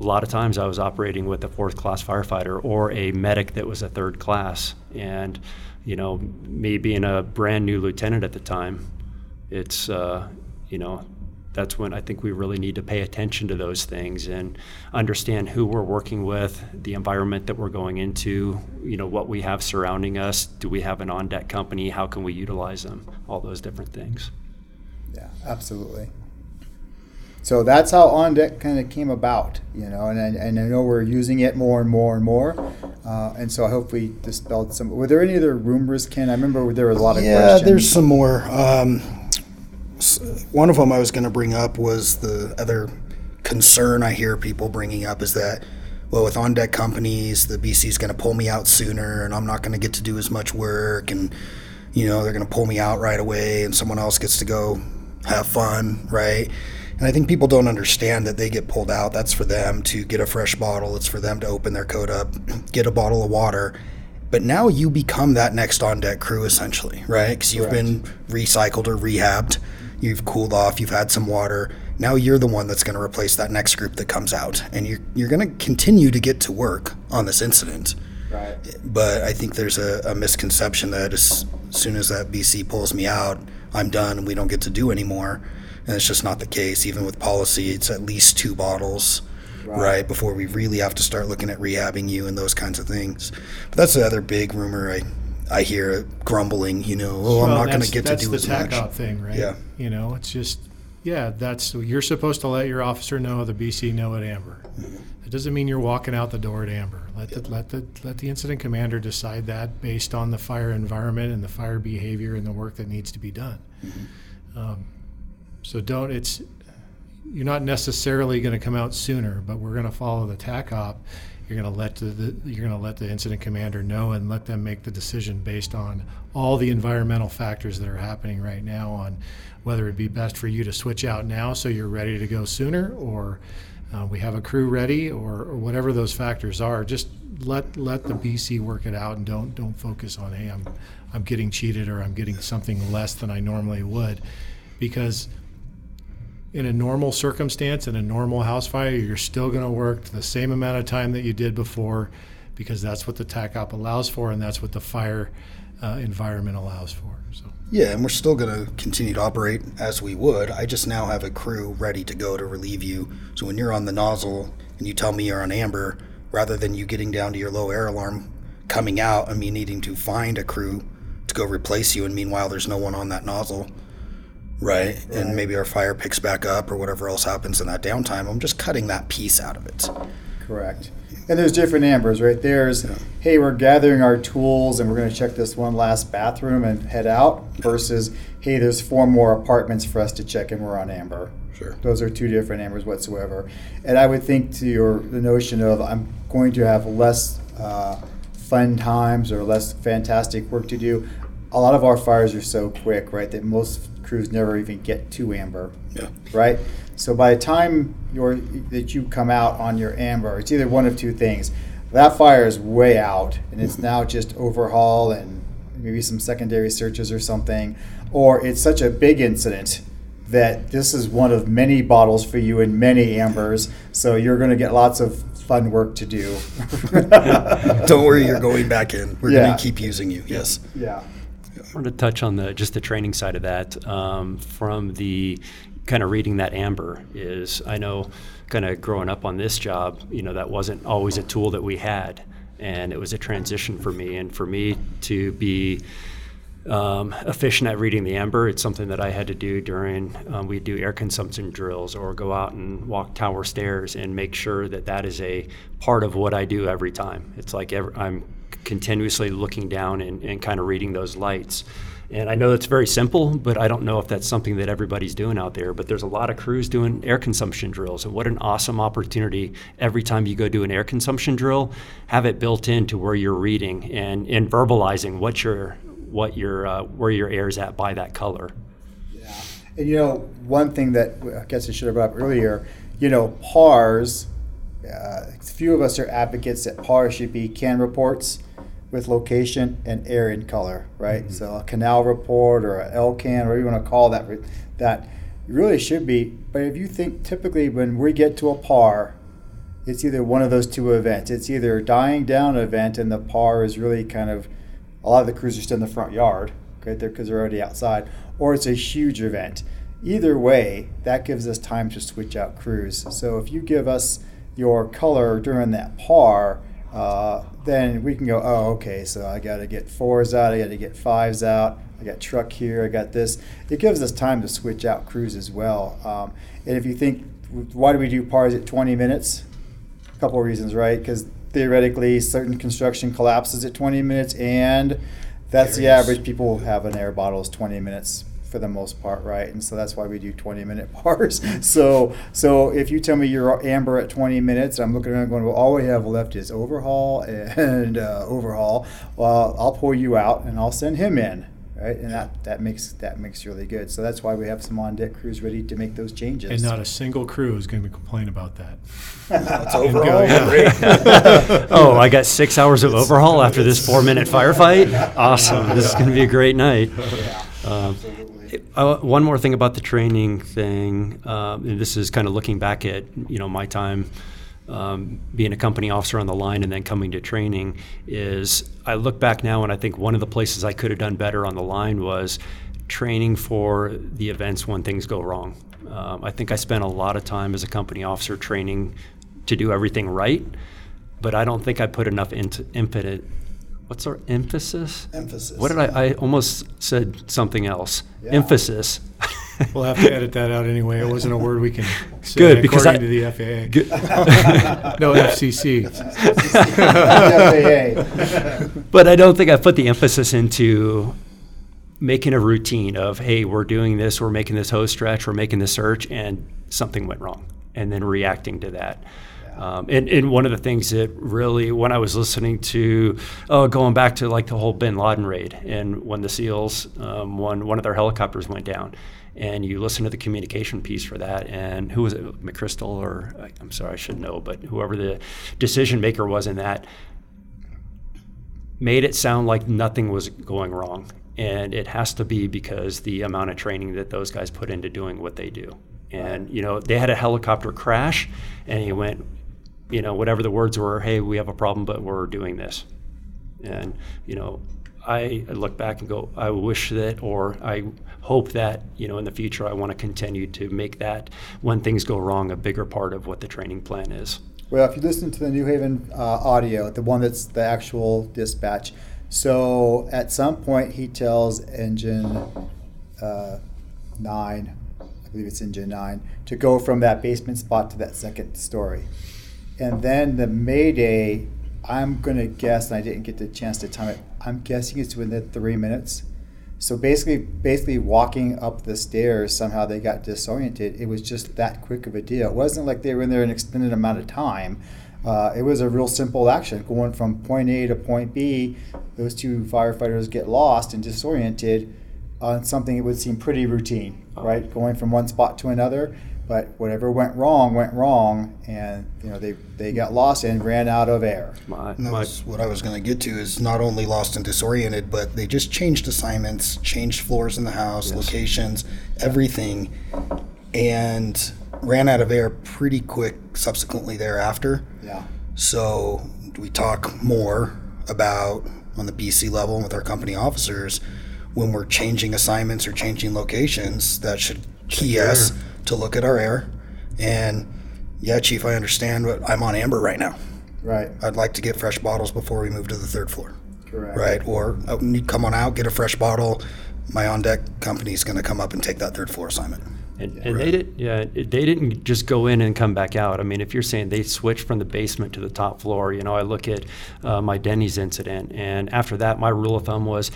A lot of times I was operating with a fourth class firefighter or a medic that was a third class, and you know, me being a brand new lieutenant at the time, it's uh, you know that's when I think we really need to pay attention to those things and understand who we're working with, the environment that we're going into, you know, what we have surrounding us. Do we have an on deck company? How can we utilize them? All those different things. Yeah, absolutely. So that's how on deck kind of came about, you know, and I, and I know we're using it more and more and more, uh, and so I hope we dispelled some. Were there any other rumors, Ken? I remember there was a lot of yeah, questions. there's some more. Um, s- one of them I was going to bring up was the other concern I hear people bringing up is that, well, with on deck companies, the BC is going to pull me out sooner, and I'm not going to get to do as much work, and you know they're going to pull me out right away, and someone else gets to go have fun, right? And I think people don't understand that they get pulled out. That's for them to get a fresh bottle. It's for them to open their coat up, get a bottle of water. But now you become that next on deck crew essentially, right? Because you've been recycled or rehabbed, you've cooled off, you've had some water. Now you're the one that's going to replace that next group that comes out, and you're you're going to continue to get to work on this incident. right. But I think there's a, a misconception that as soon as that BC pulls me out, I'm done and we don't get to do anymore. And it's just not the case. Even with policy, it's at least two bottles, Right. right, before we really have to start looking at rehabbing you and those kinds of things. But that's the other big rumor I, I hear grumbling, you know, oh, I'm not going to get to do the as much. out thing, right? Yeah. You know, it's just yeah, that's you're supposed to let your officer know, the BC know at Amber. Mm-hmm. It doesn't mean you're walking out the door at Amber. Let the let the let the incident commander decide that based on the fire environment and the fire behavior and the work that needs to be done. Mm-hmm. Um, so don't it's you're not necessarily going to come out sooner, but we're going to follow the TacOp. You're going to let the, the you're going to let the incident commander know and let them make the decision based on all the environmental factors that are happening right now on whether it'd be best for you to switch out now so you're ready to go sooner or uh, we have a crew ready or, or whatever those factors are. Just let let the BC work it out and don't don't focus on hey I'm I'm getting cheated or I'm getting something less than I normally would because in a normal circumstance, in a normal house fire, you're still going to work the same amount of time that you did before because that's what the TacOp allows for and that's what the fire uh, environment allows for. So, Yeah, and we're still going to continue to operate as we would. I just now have a crew ready to go to relieve you. So when you're on the nozzle and you tell me you're on amber, rather than you getting down to your low air alarm, coming out, and me needing to find a crew to go replace you, and meanwhile there's no one on that nozzle, right? And maybe our fire picks back up or whatever else happens in that downtime. I'm just cutting that piece out of it. Correct. And there's different ambers, right? There's, hey, we're gathering our tools and we're going to check this one last bathroom and head out, versus, hey, there's four more apartments for us to check and we're on amber. Sure. Those are two different ambers whatsoever. And I would think to your the notion of I'm going to have less uh, fun times or less fantastic work to do. A lot of our fires are so quick, right, that most crews never even get to amber Yeah. right? So by the time that you come out on your amber, it's either one of two things. That fire is way out, and it's now just overhaul and maybe some secondary searches or something, or it's such a big incident that this is one of many bottles for you and many ambers. So you're going to get lots of fun work to do. Don't worry, you're going back in. We're Yeah. going to keep using you. Yes. yeah. I wanted to touch on the just the training side of that um, from the kind of reading that amber is I know kind of growing up on this job you know that wasn't always a tool that we had and it was a transition for me and for me to be um, efficient at reading the amber. It's something that I had to do during um, we do air consumption drills or go out and walk tower stairs and make sure that that is a part of what I do every time. It's like every, I'm continuously looking down and, and kind of reading those lights. And I know that's very simple, but I don't know if that's something that everybody's doing out there. But there's a lot of crews doing air consumption drills. And what an awesome opportunity every time you go do an air consumption drill, have it built into where you're reading and, and verbalizing what your what your uh, where your air's at by that color. Yeah. And you know, one thing that I guess I should have brought up earlier, you know, PARs, uh, a few of us are advocates that PARs should be CAN reports with location and air in color, right? Mm-hmm. So a canal report or a LCAN, whatever you want to call that, that really should be. But if you think typically when we get to a par, it's either one of those two events. It's either a dying down event and the par is really kind of a lot of the crews are still in the front yard, right there because they're already outside, or it's a huge event. Either way, that gives us time to switch out crews. So if you give us your color during that par, uh, then we can go, oh, okay, so I got to get fours out, I got to get fives out, I got truck here, I got this. It gives us time to switch out crews as well. Um, and if you think, why do we do pars at 20 minutes? A couple of reasons, right? Because theoretically, certain construction collapses at 20 minutes, and that's the average. People have an air bottle is 20 minutes for the most part, right? And so that's why we do 20 minute pars. so so if you tell me you're amber at 20 minutes, I'm looking around going, well, all we have left is overhaul and uh, overhaul. Well, I'll pull you out and I'll send him in right? And that, that makes that makes really good. So that's why we have some on deck crews ready to make those changes. And not a single crew is going to complain about that. That's overall yeah. oh, I got six hours of overhaul after this four minute firefight. Awesome! This is going to be a great night. Yeah. Um, uh, one more thing about the training thing, and this is kind of looking back at you know my time um, being a company officer on the line and then coming to training is I look back now and I think one of the places I could have done better on the line was training for the events when things go wrong. Um, I think I spent a lot of time as a company officer training to do everything right, but I don't think I put enough into impetus what's our emphasis? Emphasis. What did I? I almost said something else. Yeah. Emphasis. we'll have to edit that out anyway. It wasn't a word we can say good because according I, to the FAA. Good. no FCC. but I don't think I put the emphasis into making a routine of hey, we're doing this, we're making this hose stretch, we're making this search, and something went wrong, and then reacting to that. Um, and, and one of the things that really, when I was listening to, oh, going back to like the whole Bin Laden raid, and when the SEALs, um, one one of their helicopters went down, and you listen to the communication piece for that, and who was it, McChrystal, or I'm sorry, I should know, but whoever the decision maker was in that, made it sound like nothing was going wrong, and it has to be because the amount of training that those guys put into doing what they do. And you know, they had a helicopter crash, and he went, you know, whatever the words were, hey, we have a problem, but we're doing this. And, you know, I, look back and go, I wish that, or I hope that, you know, in the future, I want to continue to make that, when things go wrong, a bigger part of what the training plan is. Well, if you listen to the New Haven uh, audio, the one that's the actual dispatch, so at some point he tells engine uh, nine, I believe it's engine nine, to go from that basement spot to that second story. And then the Mayday, I'm going to guess, and I didn't get the chance to time it, I'm guessing it's within three minutes. So basically, basically walking up the stairs, somehow they got disoriented. It was just that quick of a deal. It wasn't like they were in there an extended amount of time. Uh, it was a real simple action going from point A to point B. Those two firefighters get lost and disoriented on something that would seem pretty routine, right? Going from one spot to another but whatever went wrong went wrong, and you know they they got lost and ran out of air. My, my, what I was going to get to is not only lost and disoriented, but they just changed assignments, changed floors in the house, yes. locations, everything, and ran out of air pretty quick. Subsequently thereafter, yeah. So we talk more about on the BC level with our company officers when we're changing assignments or changing locations. That should key us to look at our air. And yeah, Chief, I understand, but I'm on amber right now. Right. I'd like to get fresh bottles before we move to the third floor. Correct. right? Or oh, you come on out, get a fresh bottle. My on deck company's going to come up and take that third floor assignment. And, and they did yeah they didn't just go in and come back out. I mean, if you're saying they switched from the basement to the top floor, you know, I look at uh, my Denny's incident, and after that, my rule of thumb was,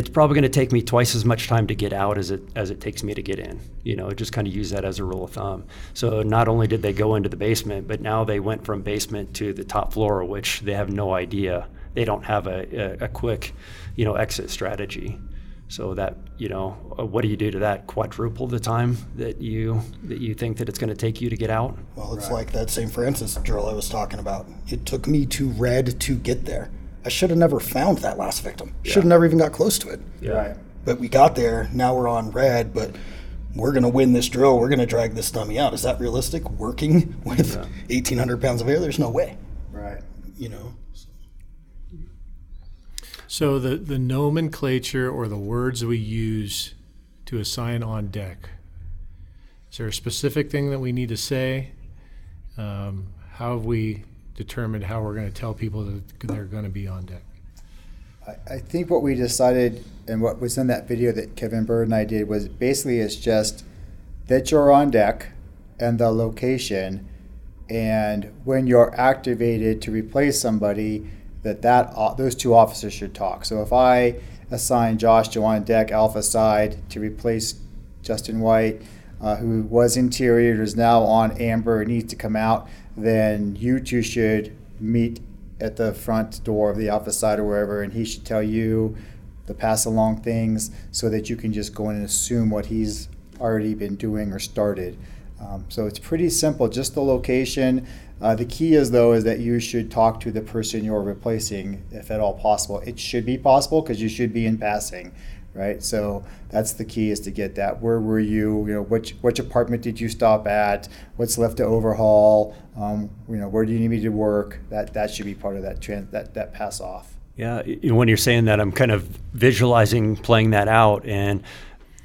it's probably going to take me twice as much time to get out as it as it takes me to get in. You know, just kind of use that as a rule of thumb. So not only did they go into the basement, but now they went from basement to the top floor, which they have no idea. They don't have a, a, a quick, you know, exit strategy. So that you know, uh, what do you do to that? Quadruple the time that you that you think that it's going to take you to get out. Well, it's like that St. Francis drill I was talking about. It took me to red to get there. I should have never found that last victim. Should have never even got close to it. Right. But we got there. Now we're on red, but we're going to win this drill. We're going to drag this dummy out. Is that realistic? Working with 1,800 pounds of air? There's no way. Right. You know? So the, the nomenclature or the words we use to assign on deck. Is there a specific thing that we need to say? Um, how have we determined how we're going to tell people that they're going to be on deck? I, I think what we decided and what was in that video that Kevin Bird and I did was basically it's just that you're on deck and the location and when you're activated to replace somebody that that uh, those two officers should talk. So if I assign Josh to on deck alpha side to replace Justin White, uh, who was interior is now on amber and needs to come out, then you two should meet at the front door of the alpha side or wherever, and he should tell you the pass along things so that you can just go in and assume what he's already been doing or started. Um, so it's pretty simple, just the location. Uh, the key is though is that you should talk to the person you're replacing if at all possible. It should be possible because you should be in passing, right? So that's the key is to get that. Where were you? You know, which which apartment did you stop at? What's left to overhaul? Um, you know, where do you need me to work? That that should be part of that trans, that that pass off. Yeah, when you're saying that, I'm kind of visualizing playing that out, and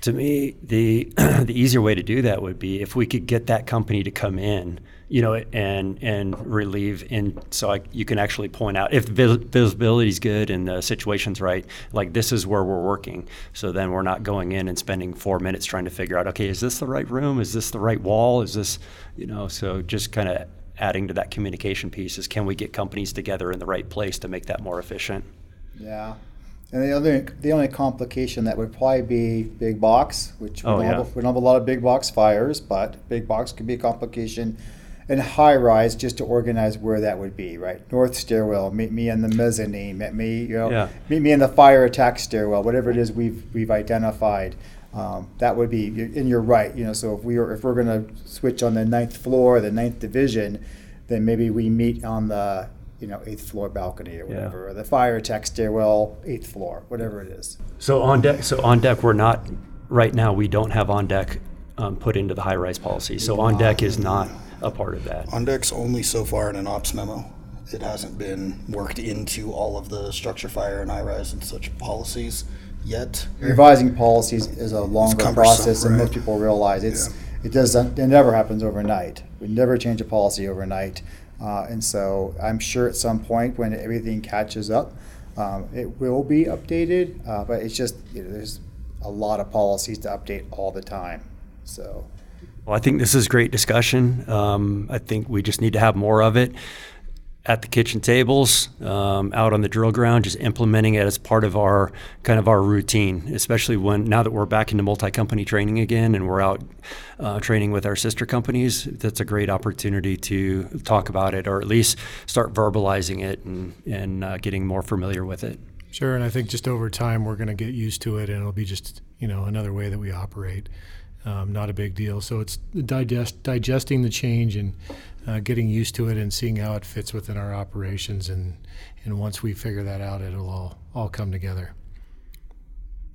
to me, the the easier way to do that would be if we could get that company to come in, you know, and and relieve, and so I, you can actually point out if vis- visibility is good and the situation's right, like this is where we're working. So then we're not going in and spending four minutes trying to figure out, okay, is this the right room? Is this the right wall? Is this, you know, so just kind of adding to that communication piece is can we get companies together in the right place to make that more efficient? Yeah. And the other, the only complication that would probably be big box, which we, Oh, don't yeah. have, we don't have a lot of big box fires, but big box could be a complication. And high rise, just to organize where that would be, right? North stairwell, meet me in the mezzanine, meet me, you know, Yeah. meet me in the fire attack stairwell, whatever it is we've we've identified. Um, that would be, and you're right, you know. So if we are, if we're going to switch on the ninth floor, the ninth division, then maybe we meet on the you know eighth floor balcony or Yeah. whatever, or the fire attack stairwell, eighth floor, whatever it is. So on deck, so on deck, we're not right now. We don't have on deck um, put into the high rise policy. So on deck is not a part of that. On deck's only so far in an ops memo. It hasn't been worked into all of the structure fire and high rise and such policies yet. Revising policies is a longer process, and right. most people realize it's Yeah. it doesn't it never happens overnight. We never change a policy overnight, uh, and so I'm sure at some point when everything catches up, um, it will be updated. Uh, but it's just you know, there's a lot of policies to update all the time. So Well, I think this is great discussion. Um, I think we just need to have more of it at the kitchen tables, um, out on the drill ground, just implementing it as part of our kind of our routine, especially when now that we're back into multi-company training again and we're out uh, training with our sister companies. That's a great opportunity to talk about it, or at least start verbalizing it and and uh, getting more familiar with it. Sure, and I think just over time we're going to get used to it, and it'll be just you know another way that we operate. Um, not a big deal. So it's digest digesting the change and uh, getting used to it and seeing how it fits within our operations, and and once we figure that out, it'll all all come together.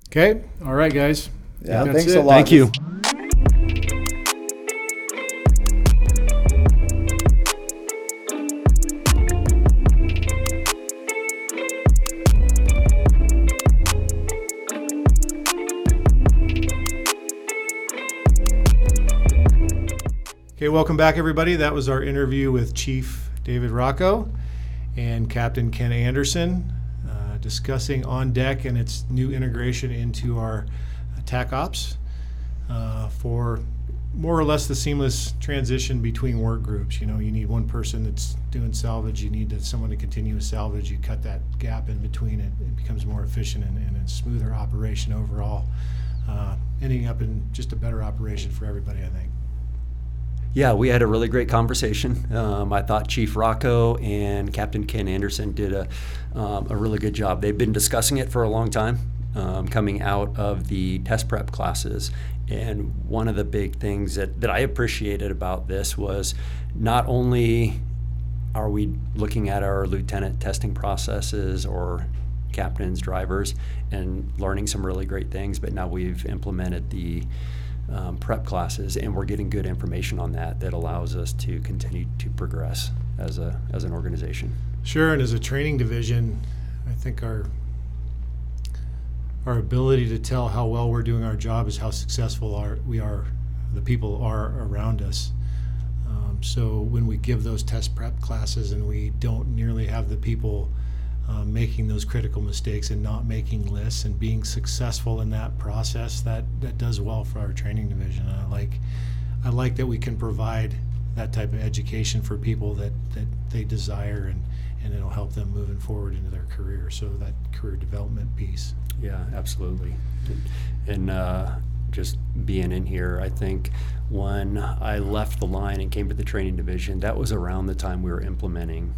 Okay, all right, guys. yeah, thanks it. a lot. Thank you. Okay, welcome back, everybody. That was our interview with Chief David Rocco and Captain Ken Anderson. Uh, discussing on deck and its new integration into our TacOps uh, for more or less the seamless transition between work groups. You know, you need one person that's doing salvage, you need someone to continue with salvage. You cut that gap in between, it, it becomes more efficient and, and a smoother operation overall, uh, ending up in just a better operation for everybody, I think. Yeah, we had a really great conversation. Um, I thought Chief Rocco and Captain Ken Anderson did a, um, a really good job. They've been discussing it for a long time, um, coming out of the test prep classes. And one of the big things that, that I appreciated about this was not only are we looking at our lieutenant testing processes or captains, drivers, and learning some really great things, but now we've implemented the um, prep classes, and we're getting good information on that that allows us to continue to progress as a as an organization. Sure, and as a training division, I think our our ability to tell how well we're doing our job is how successful our, we are, the people are around us. Um, so when we give those test prep classes and we don't nearly have the people uh, making those critical mistakes and not making lists and being successful in that process, that that does well for our training division. And I like, I like that we can provide that type of education for people that that they desire and and it'll help them moving forward into their career. So that career development piece. Yeah, absolutely. And uh, just being in here, I think when I left the line and came to the training division, that was around the time we were implementing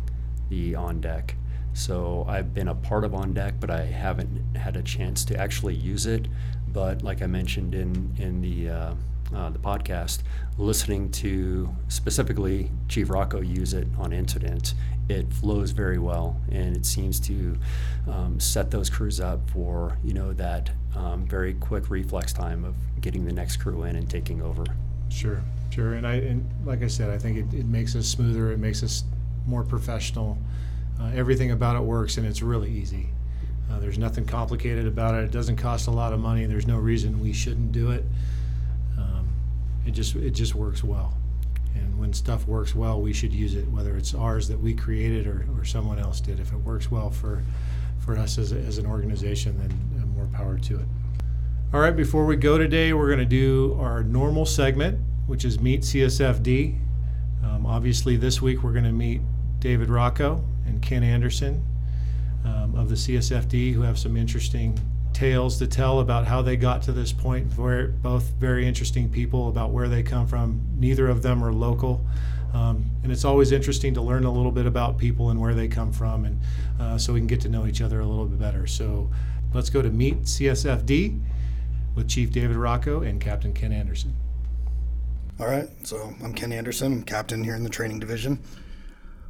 the on deck. So I've been a part of on deck, but I haven't had a chance to actually use it. But like I mentioned in in the uh, uh, the podcast, listening to specifically Chief Rocco use it on Incident, it flows very well, and it seems to um, set those crews up for you know that um, very quick reflex time of getting the next crew in and taking over. Sure, sure, and I and like I said, I think it, it makes us smoother. It makes us more professional. Uh, everything about it works, and it's really easy. Uh, there's nothing complicated about it. It doesn't cost a lot of money. There's no reason we shouldn't do it. Um, it just it just works well. And when stuff works well, we should use it, whether it's ours that we created or, or someone else did. If it works well for for us as, a, as an organization, then more power to it. All right, before we go today, we're going to do our normal segment, which is Meet CSFD. Um, obviously, this week we're going to meet David Rocco and Ken Anderson um, of the CSFD, who have some interesting tales to tell about how they got to this point. Very, both very interesting people about where they come from. Neither of them are local. Um, and it's always interesting to learn a little bit about people and where they come from, and uh, so we can get to know each other a little bit better. So let's go to Meet CSFD with Chief David Rocco and Captain Ken Anderson. All right, so I'm Ken Anderson. I'm captain here in the training division.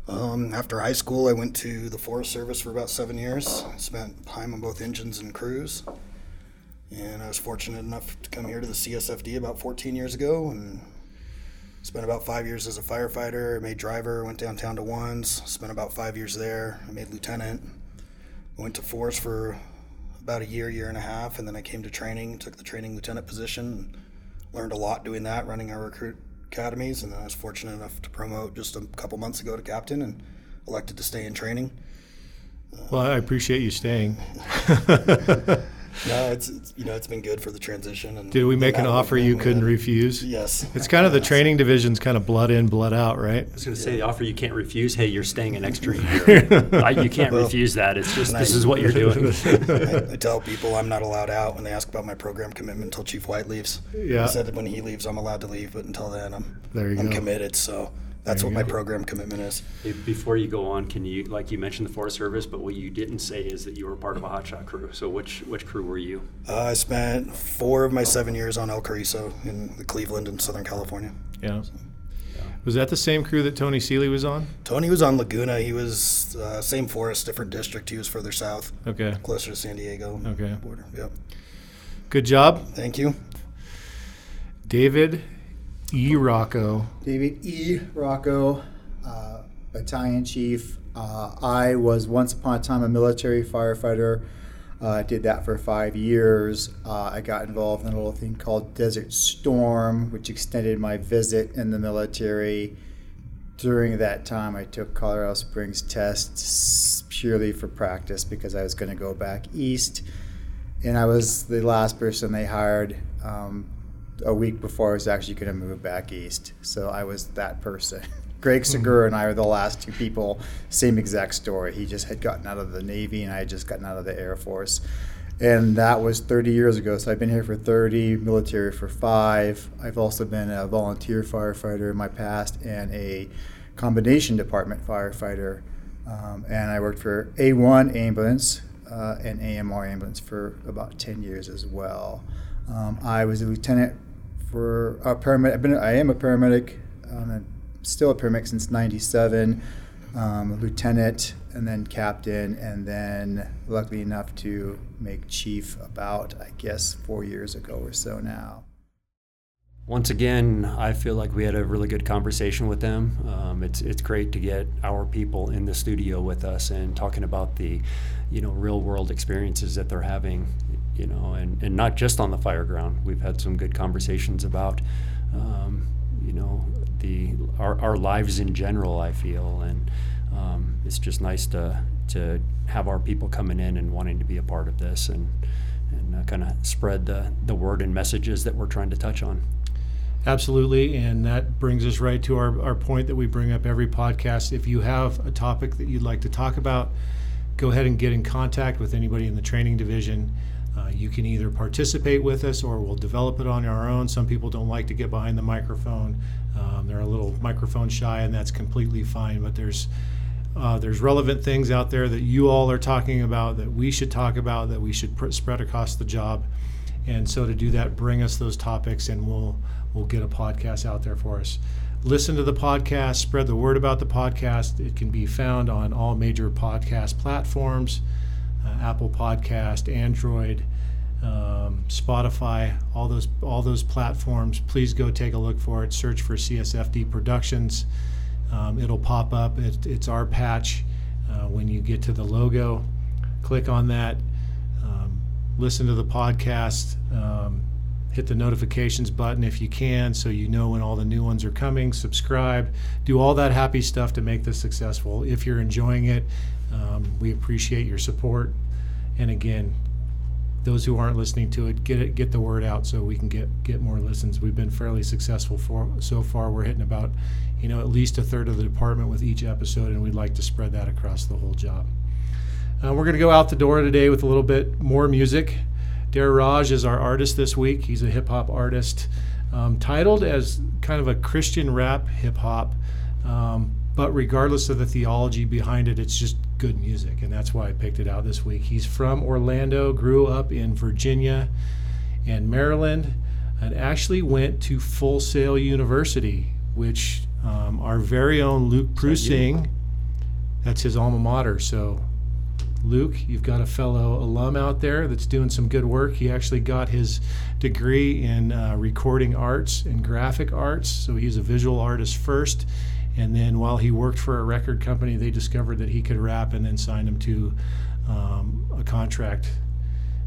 Um, after high school, I went to the Forest Service for about seven years. Spent time on both engines and crews. And I was fortunate enough to come here to the CSFD about 14 years ago and spent about five years as a firefighter. I made driver, went downtown to ones, spent about five years there. I made lieutenant. Went to force for about a year, year and a half, and then I came to training, took the training lieutenant position, learned a lot doing that, running our recruit academies, and I was fortunate enough to promote just a couple months ago to captain and elected to stay in training. Well, I appreciate you staying. No, it's, it's you know it's been good for the transition. And Did we make an offer you couldn't refuse? Yes, It's kind of the training division's kind of blood in, blood out, right? I was going to say the offer you can't refuse. Hey, you're staying an extra year. I, you can't Well, refuse that. It's just this I- is what you're doing. I, I tell people I'm not allowed out when they ask about my program commitment until Chief White leaves. Yeah. I said that when he leaves, I'm allowed to leave, but until then, I'm There you I'm go. committed. So that's There what my go. program commitment is. Hey, Before you go on, can you, like you mentioned the Forest Service, but what you didn't say is that you were part of a hotshot crew. So which which crew were you? Uh, I spent four of my seven years on El Cariso in the Cleveland and Southern California. Yeah. Was that the same crew that Tony Seeley was on? Tony was on Laguna. He was uh, same forest, different district. He was further south, Okay. closer to San Diego Okay. border. Yep. Good job, Thank you. David E. Rocco. David E. Rocco, uh, battalion chief. Uh, I was once upon a time a military firefighter. Uh, I did that for five years. Uh, I got involved in a little thing called Desert Storm, which extended my visit in the military during that time, I took Colorado Springs tests purely for practice because I was going to go back east, and I was the last person they hired um, a week before I was actually going to move back east. So I was that person. Greg Segura and I were the last two people. Same exact story. He just had gotten out of the Navy, and I had just gotten out of the Air Force. And that was 30 years ago. So I've been here for 30, military for five. I've also been a volunteer firefighter in my past and a combination department firefighter. Um, and I worked for A1 ambulance uh, and AMR ambulance for about 10 years as well. Um, I was a lieutenant for a paramedic. I've been, I am a paramedic. Um, and still a paramedic since '97. Um, lieutenant, and then captain, and then luckily enough to make chief about, I guess, four years ago or so now. Once again, I feel like we had a really good conversation with them. Um, it's it's great to get our people in the studio with us and talking about the, you know, real world experiences that they're having, you know, and, and not just on the fire ground. We've had some good conversations about, um, you know, the our, our lives in general. I feel, and um, it's just nice to to have our people coming in and wanting to be a part of this and and uh, kind of spread the the word and messages that we're trying to touch on. Absolutely, and that brings us right to our, our point that we bring up every podcast. If you have a topic that you'd like to talk about, go ahead and get in contact with anybody in the training division. Uh, you can either participate with us or we'll develop it on our own. Some people don't like to get behind the microphone. Um, they're a little microphone shy, and that's completely fine. But there's uh, there's relevant things out there that you all are talking about that we should talk about that we should pr- spread across the job. And so to do that, bring us those topics, and we'll we'll get a podcast out there for us. Listen to the podcast, spread the word about the podcast. It can be found on all major podcast platforms Apple Podcast, Android, um, Spotify, all those all those platforms. Please go take a look for it. Search for CSFD Productions. Um, it'll pop up. It, it's our patch. Uh, when you get to the logo, click on that. Um, listen to the podcast. Hit the notifications button if you can so you know when all the new ones are coming. Subscribe. Do all that happy stuff to make this successful. If you're enjoying it, um, we appreciate your support. And again, those who aren't listening to it, get it, get the word out so we can get get more listens. We've been fairly successful for so far. We're hitting about, you know, at least a third of the department with each episode, and we'd like to spread that across the whole job. Uh, we're going to go out the door today with a little bit more music. Deraj is our artist this week. He's a hip hop artist, um, titled as kind of a Christian rap hip hop. Um, but regardless of the theology behind it, it's just good music, and that's why I picked it out this week. He's from Orlando, grew up in Virginia and Maryland, and actually went to Full Sail University, which um, our very own Luke Prusing, that's his alma mater. So, Luke, you've got a fellow alum out there that's doing some good work. He actually got his degree in uh, recording arts and graphic arts, so he's a visual artist first and then while he worked for a record company, they discovered that he could rap and then signed him to um, a contract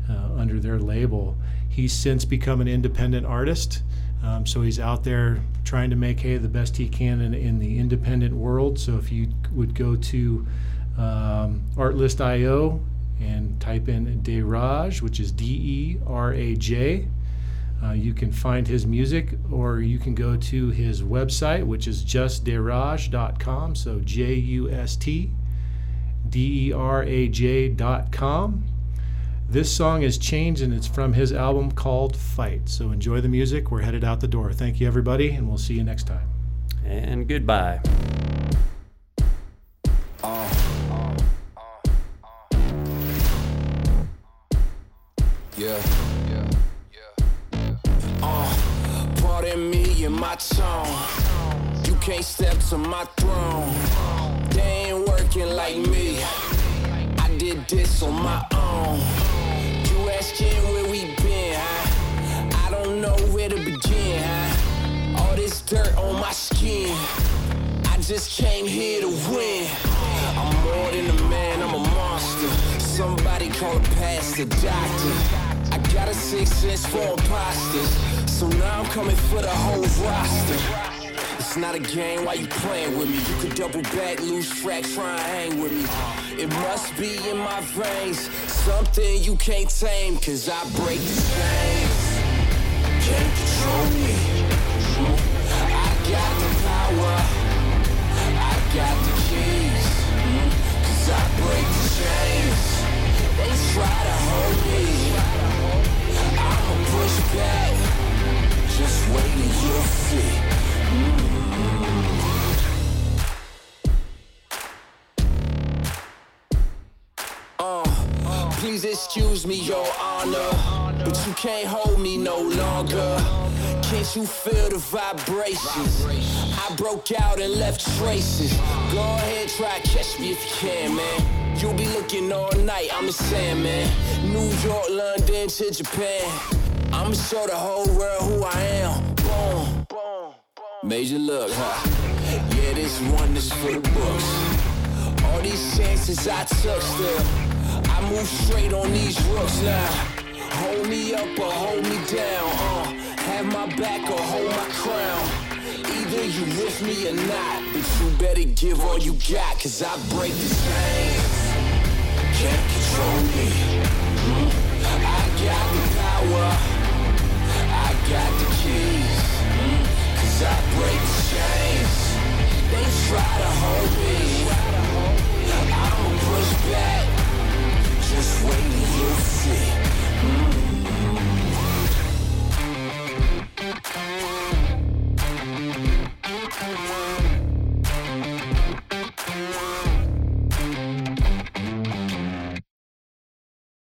uh, under their label. He's since become an independent artist. Um, so he's out there trying to make hay the best he can in, in the independent world. So if you would go to um, Artlist.io and type in Deraj, which is D E R A J, uh, you can find his music or you can go to his website, which is justderaj.com. So J U S T D E R A J.com. This song is Chains and it's from his album called Fight. So enjoy the music. We're headed out the door. Thank you, everybody, and we'll see you next time. And goodbye. Yeah. Uh, pardon me and my tone. You can't step to my throne. They ain't working like me. I did this on my own. You asking where we been, huh? I don't know where to begin, huh? All this dirt on my skin. I just came here to win. I'm more than a man, I'm a monster. Somebody call a pastor, doctor. Got a six sense for imposters. So now I'm coming for the whole roster. It's not a game, why you playing with me? You could double back, lose track, try and hang with me. It must be in my veins, something you can't tame, cause I break the chains. Can't control me. I got the power, I got the keys, cause I break the chains. They try to hold me, push back, just wait and you'll see. Please excuse me, your honor, but you can't hold me no longer. Can't you feel the vibrations? I broke out and left traces. Go ahead, try catch me if you can, man. You'll be looking all night, I'm a Sandman. New York, London to Japan. I'ma show the whole world who I am. Boom, boom, Boom. Major look, huh? Yeah, this one is for the books. All these chances I took still. I move straight on these rooks now. Hold me up or hold me down. Uh, have my back or hold my crown. Either you with me or not, but you better give all you got, cause I break the chains. Can't control me. I got the power. I got the keys, cause I break the chains. They try to hold me. I'ma push back, just wait till you see. Mm.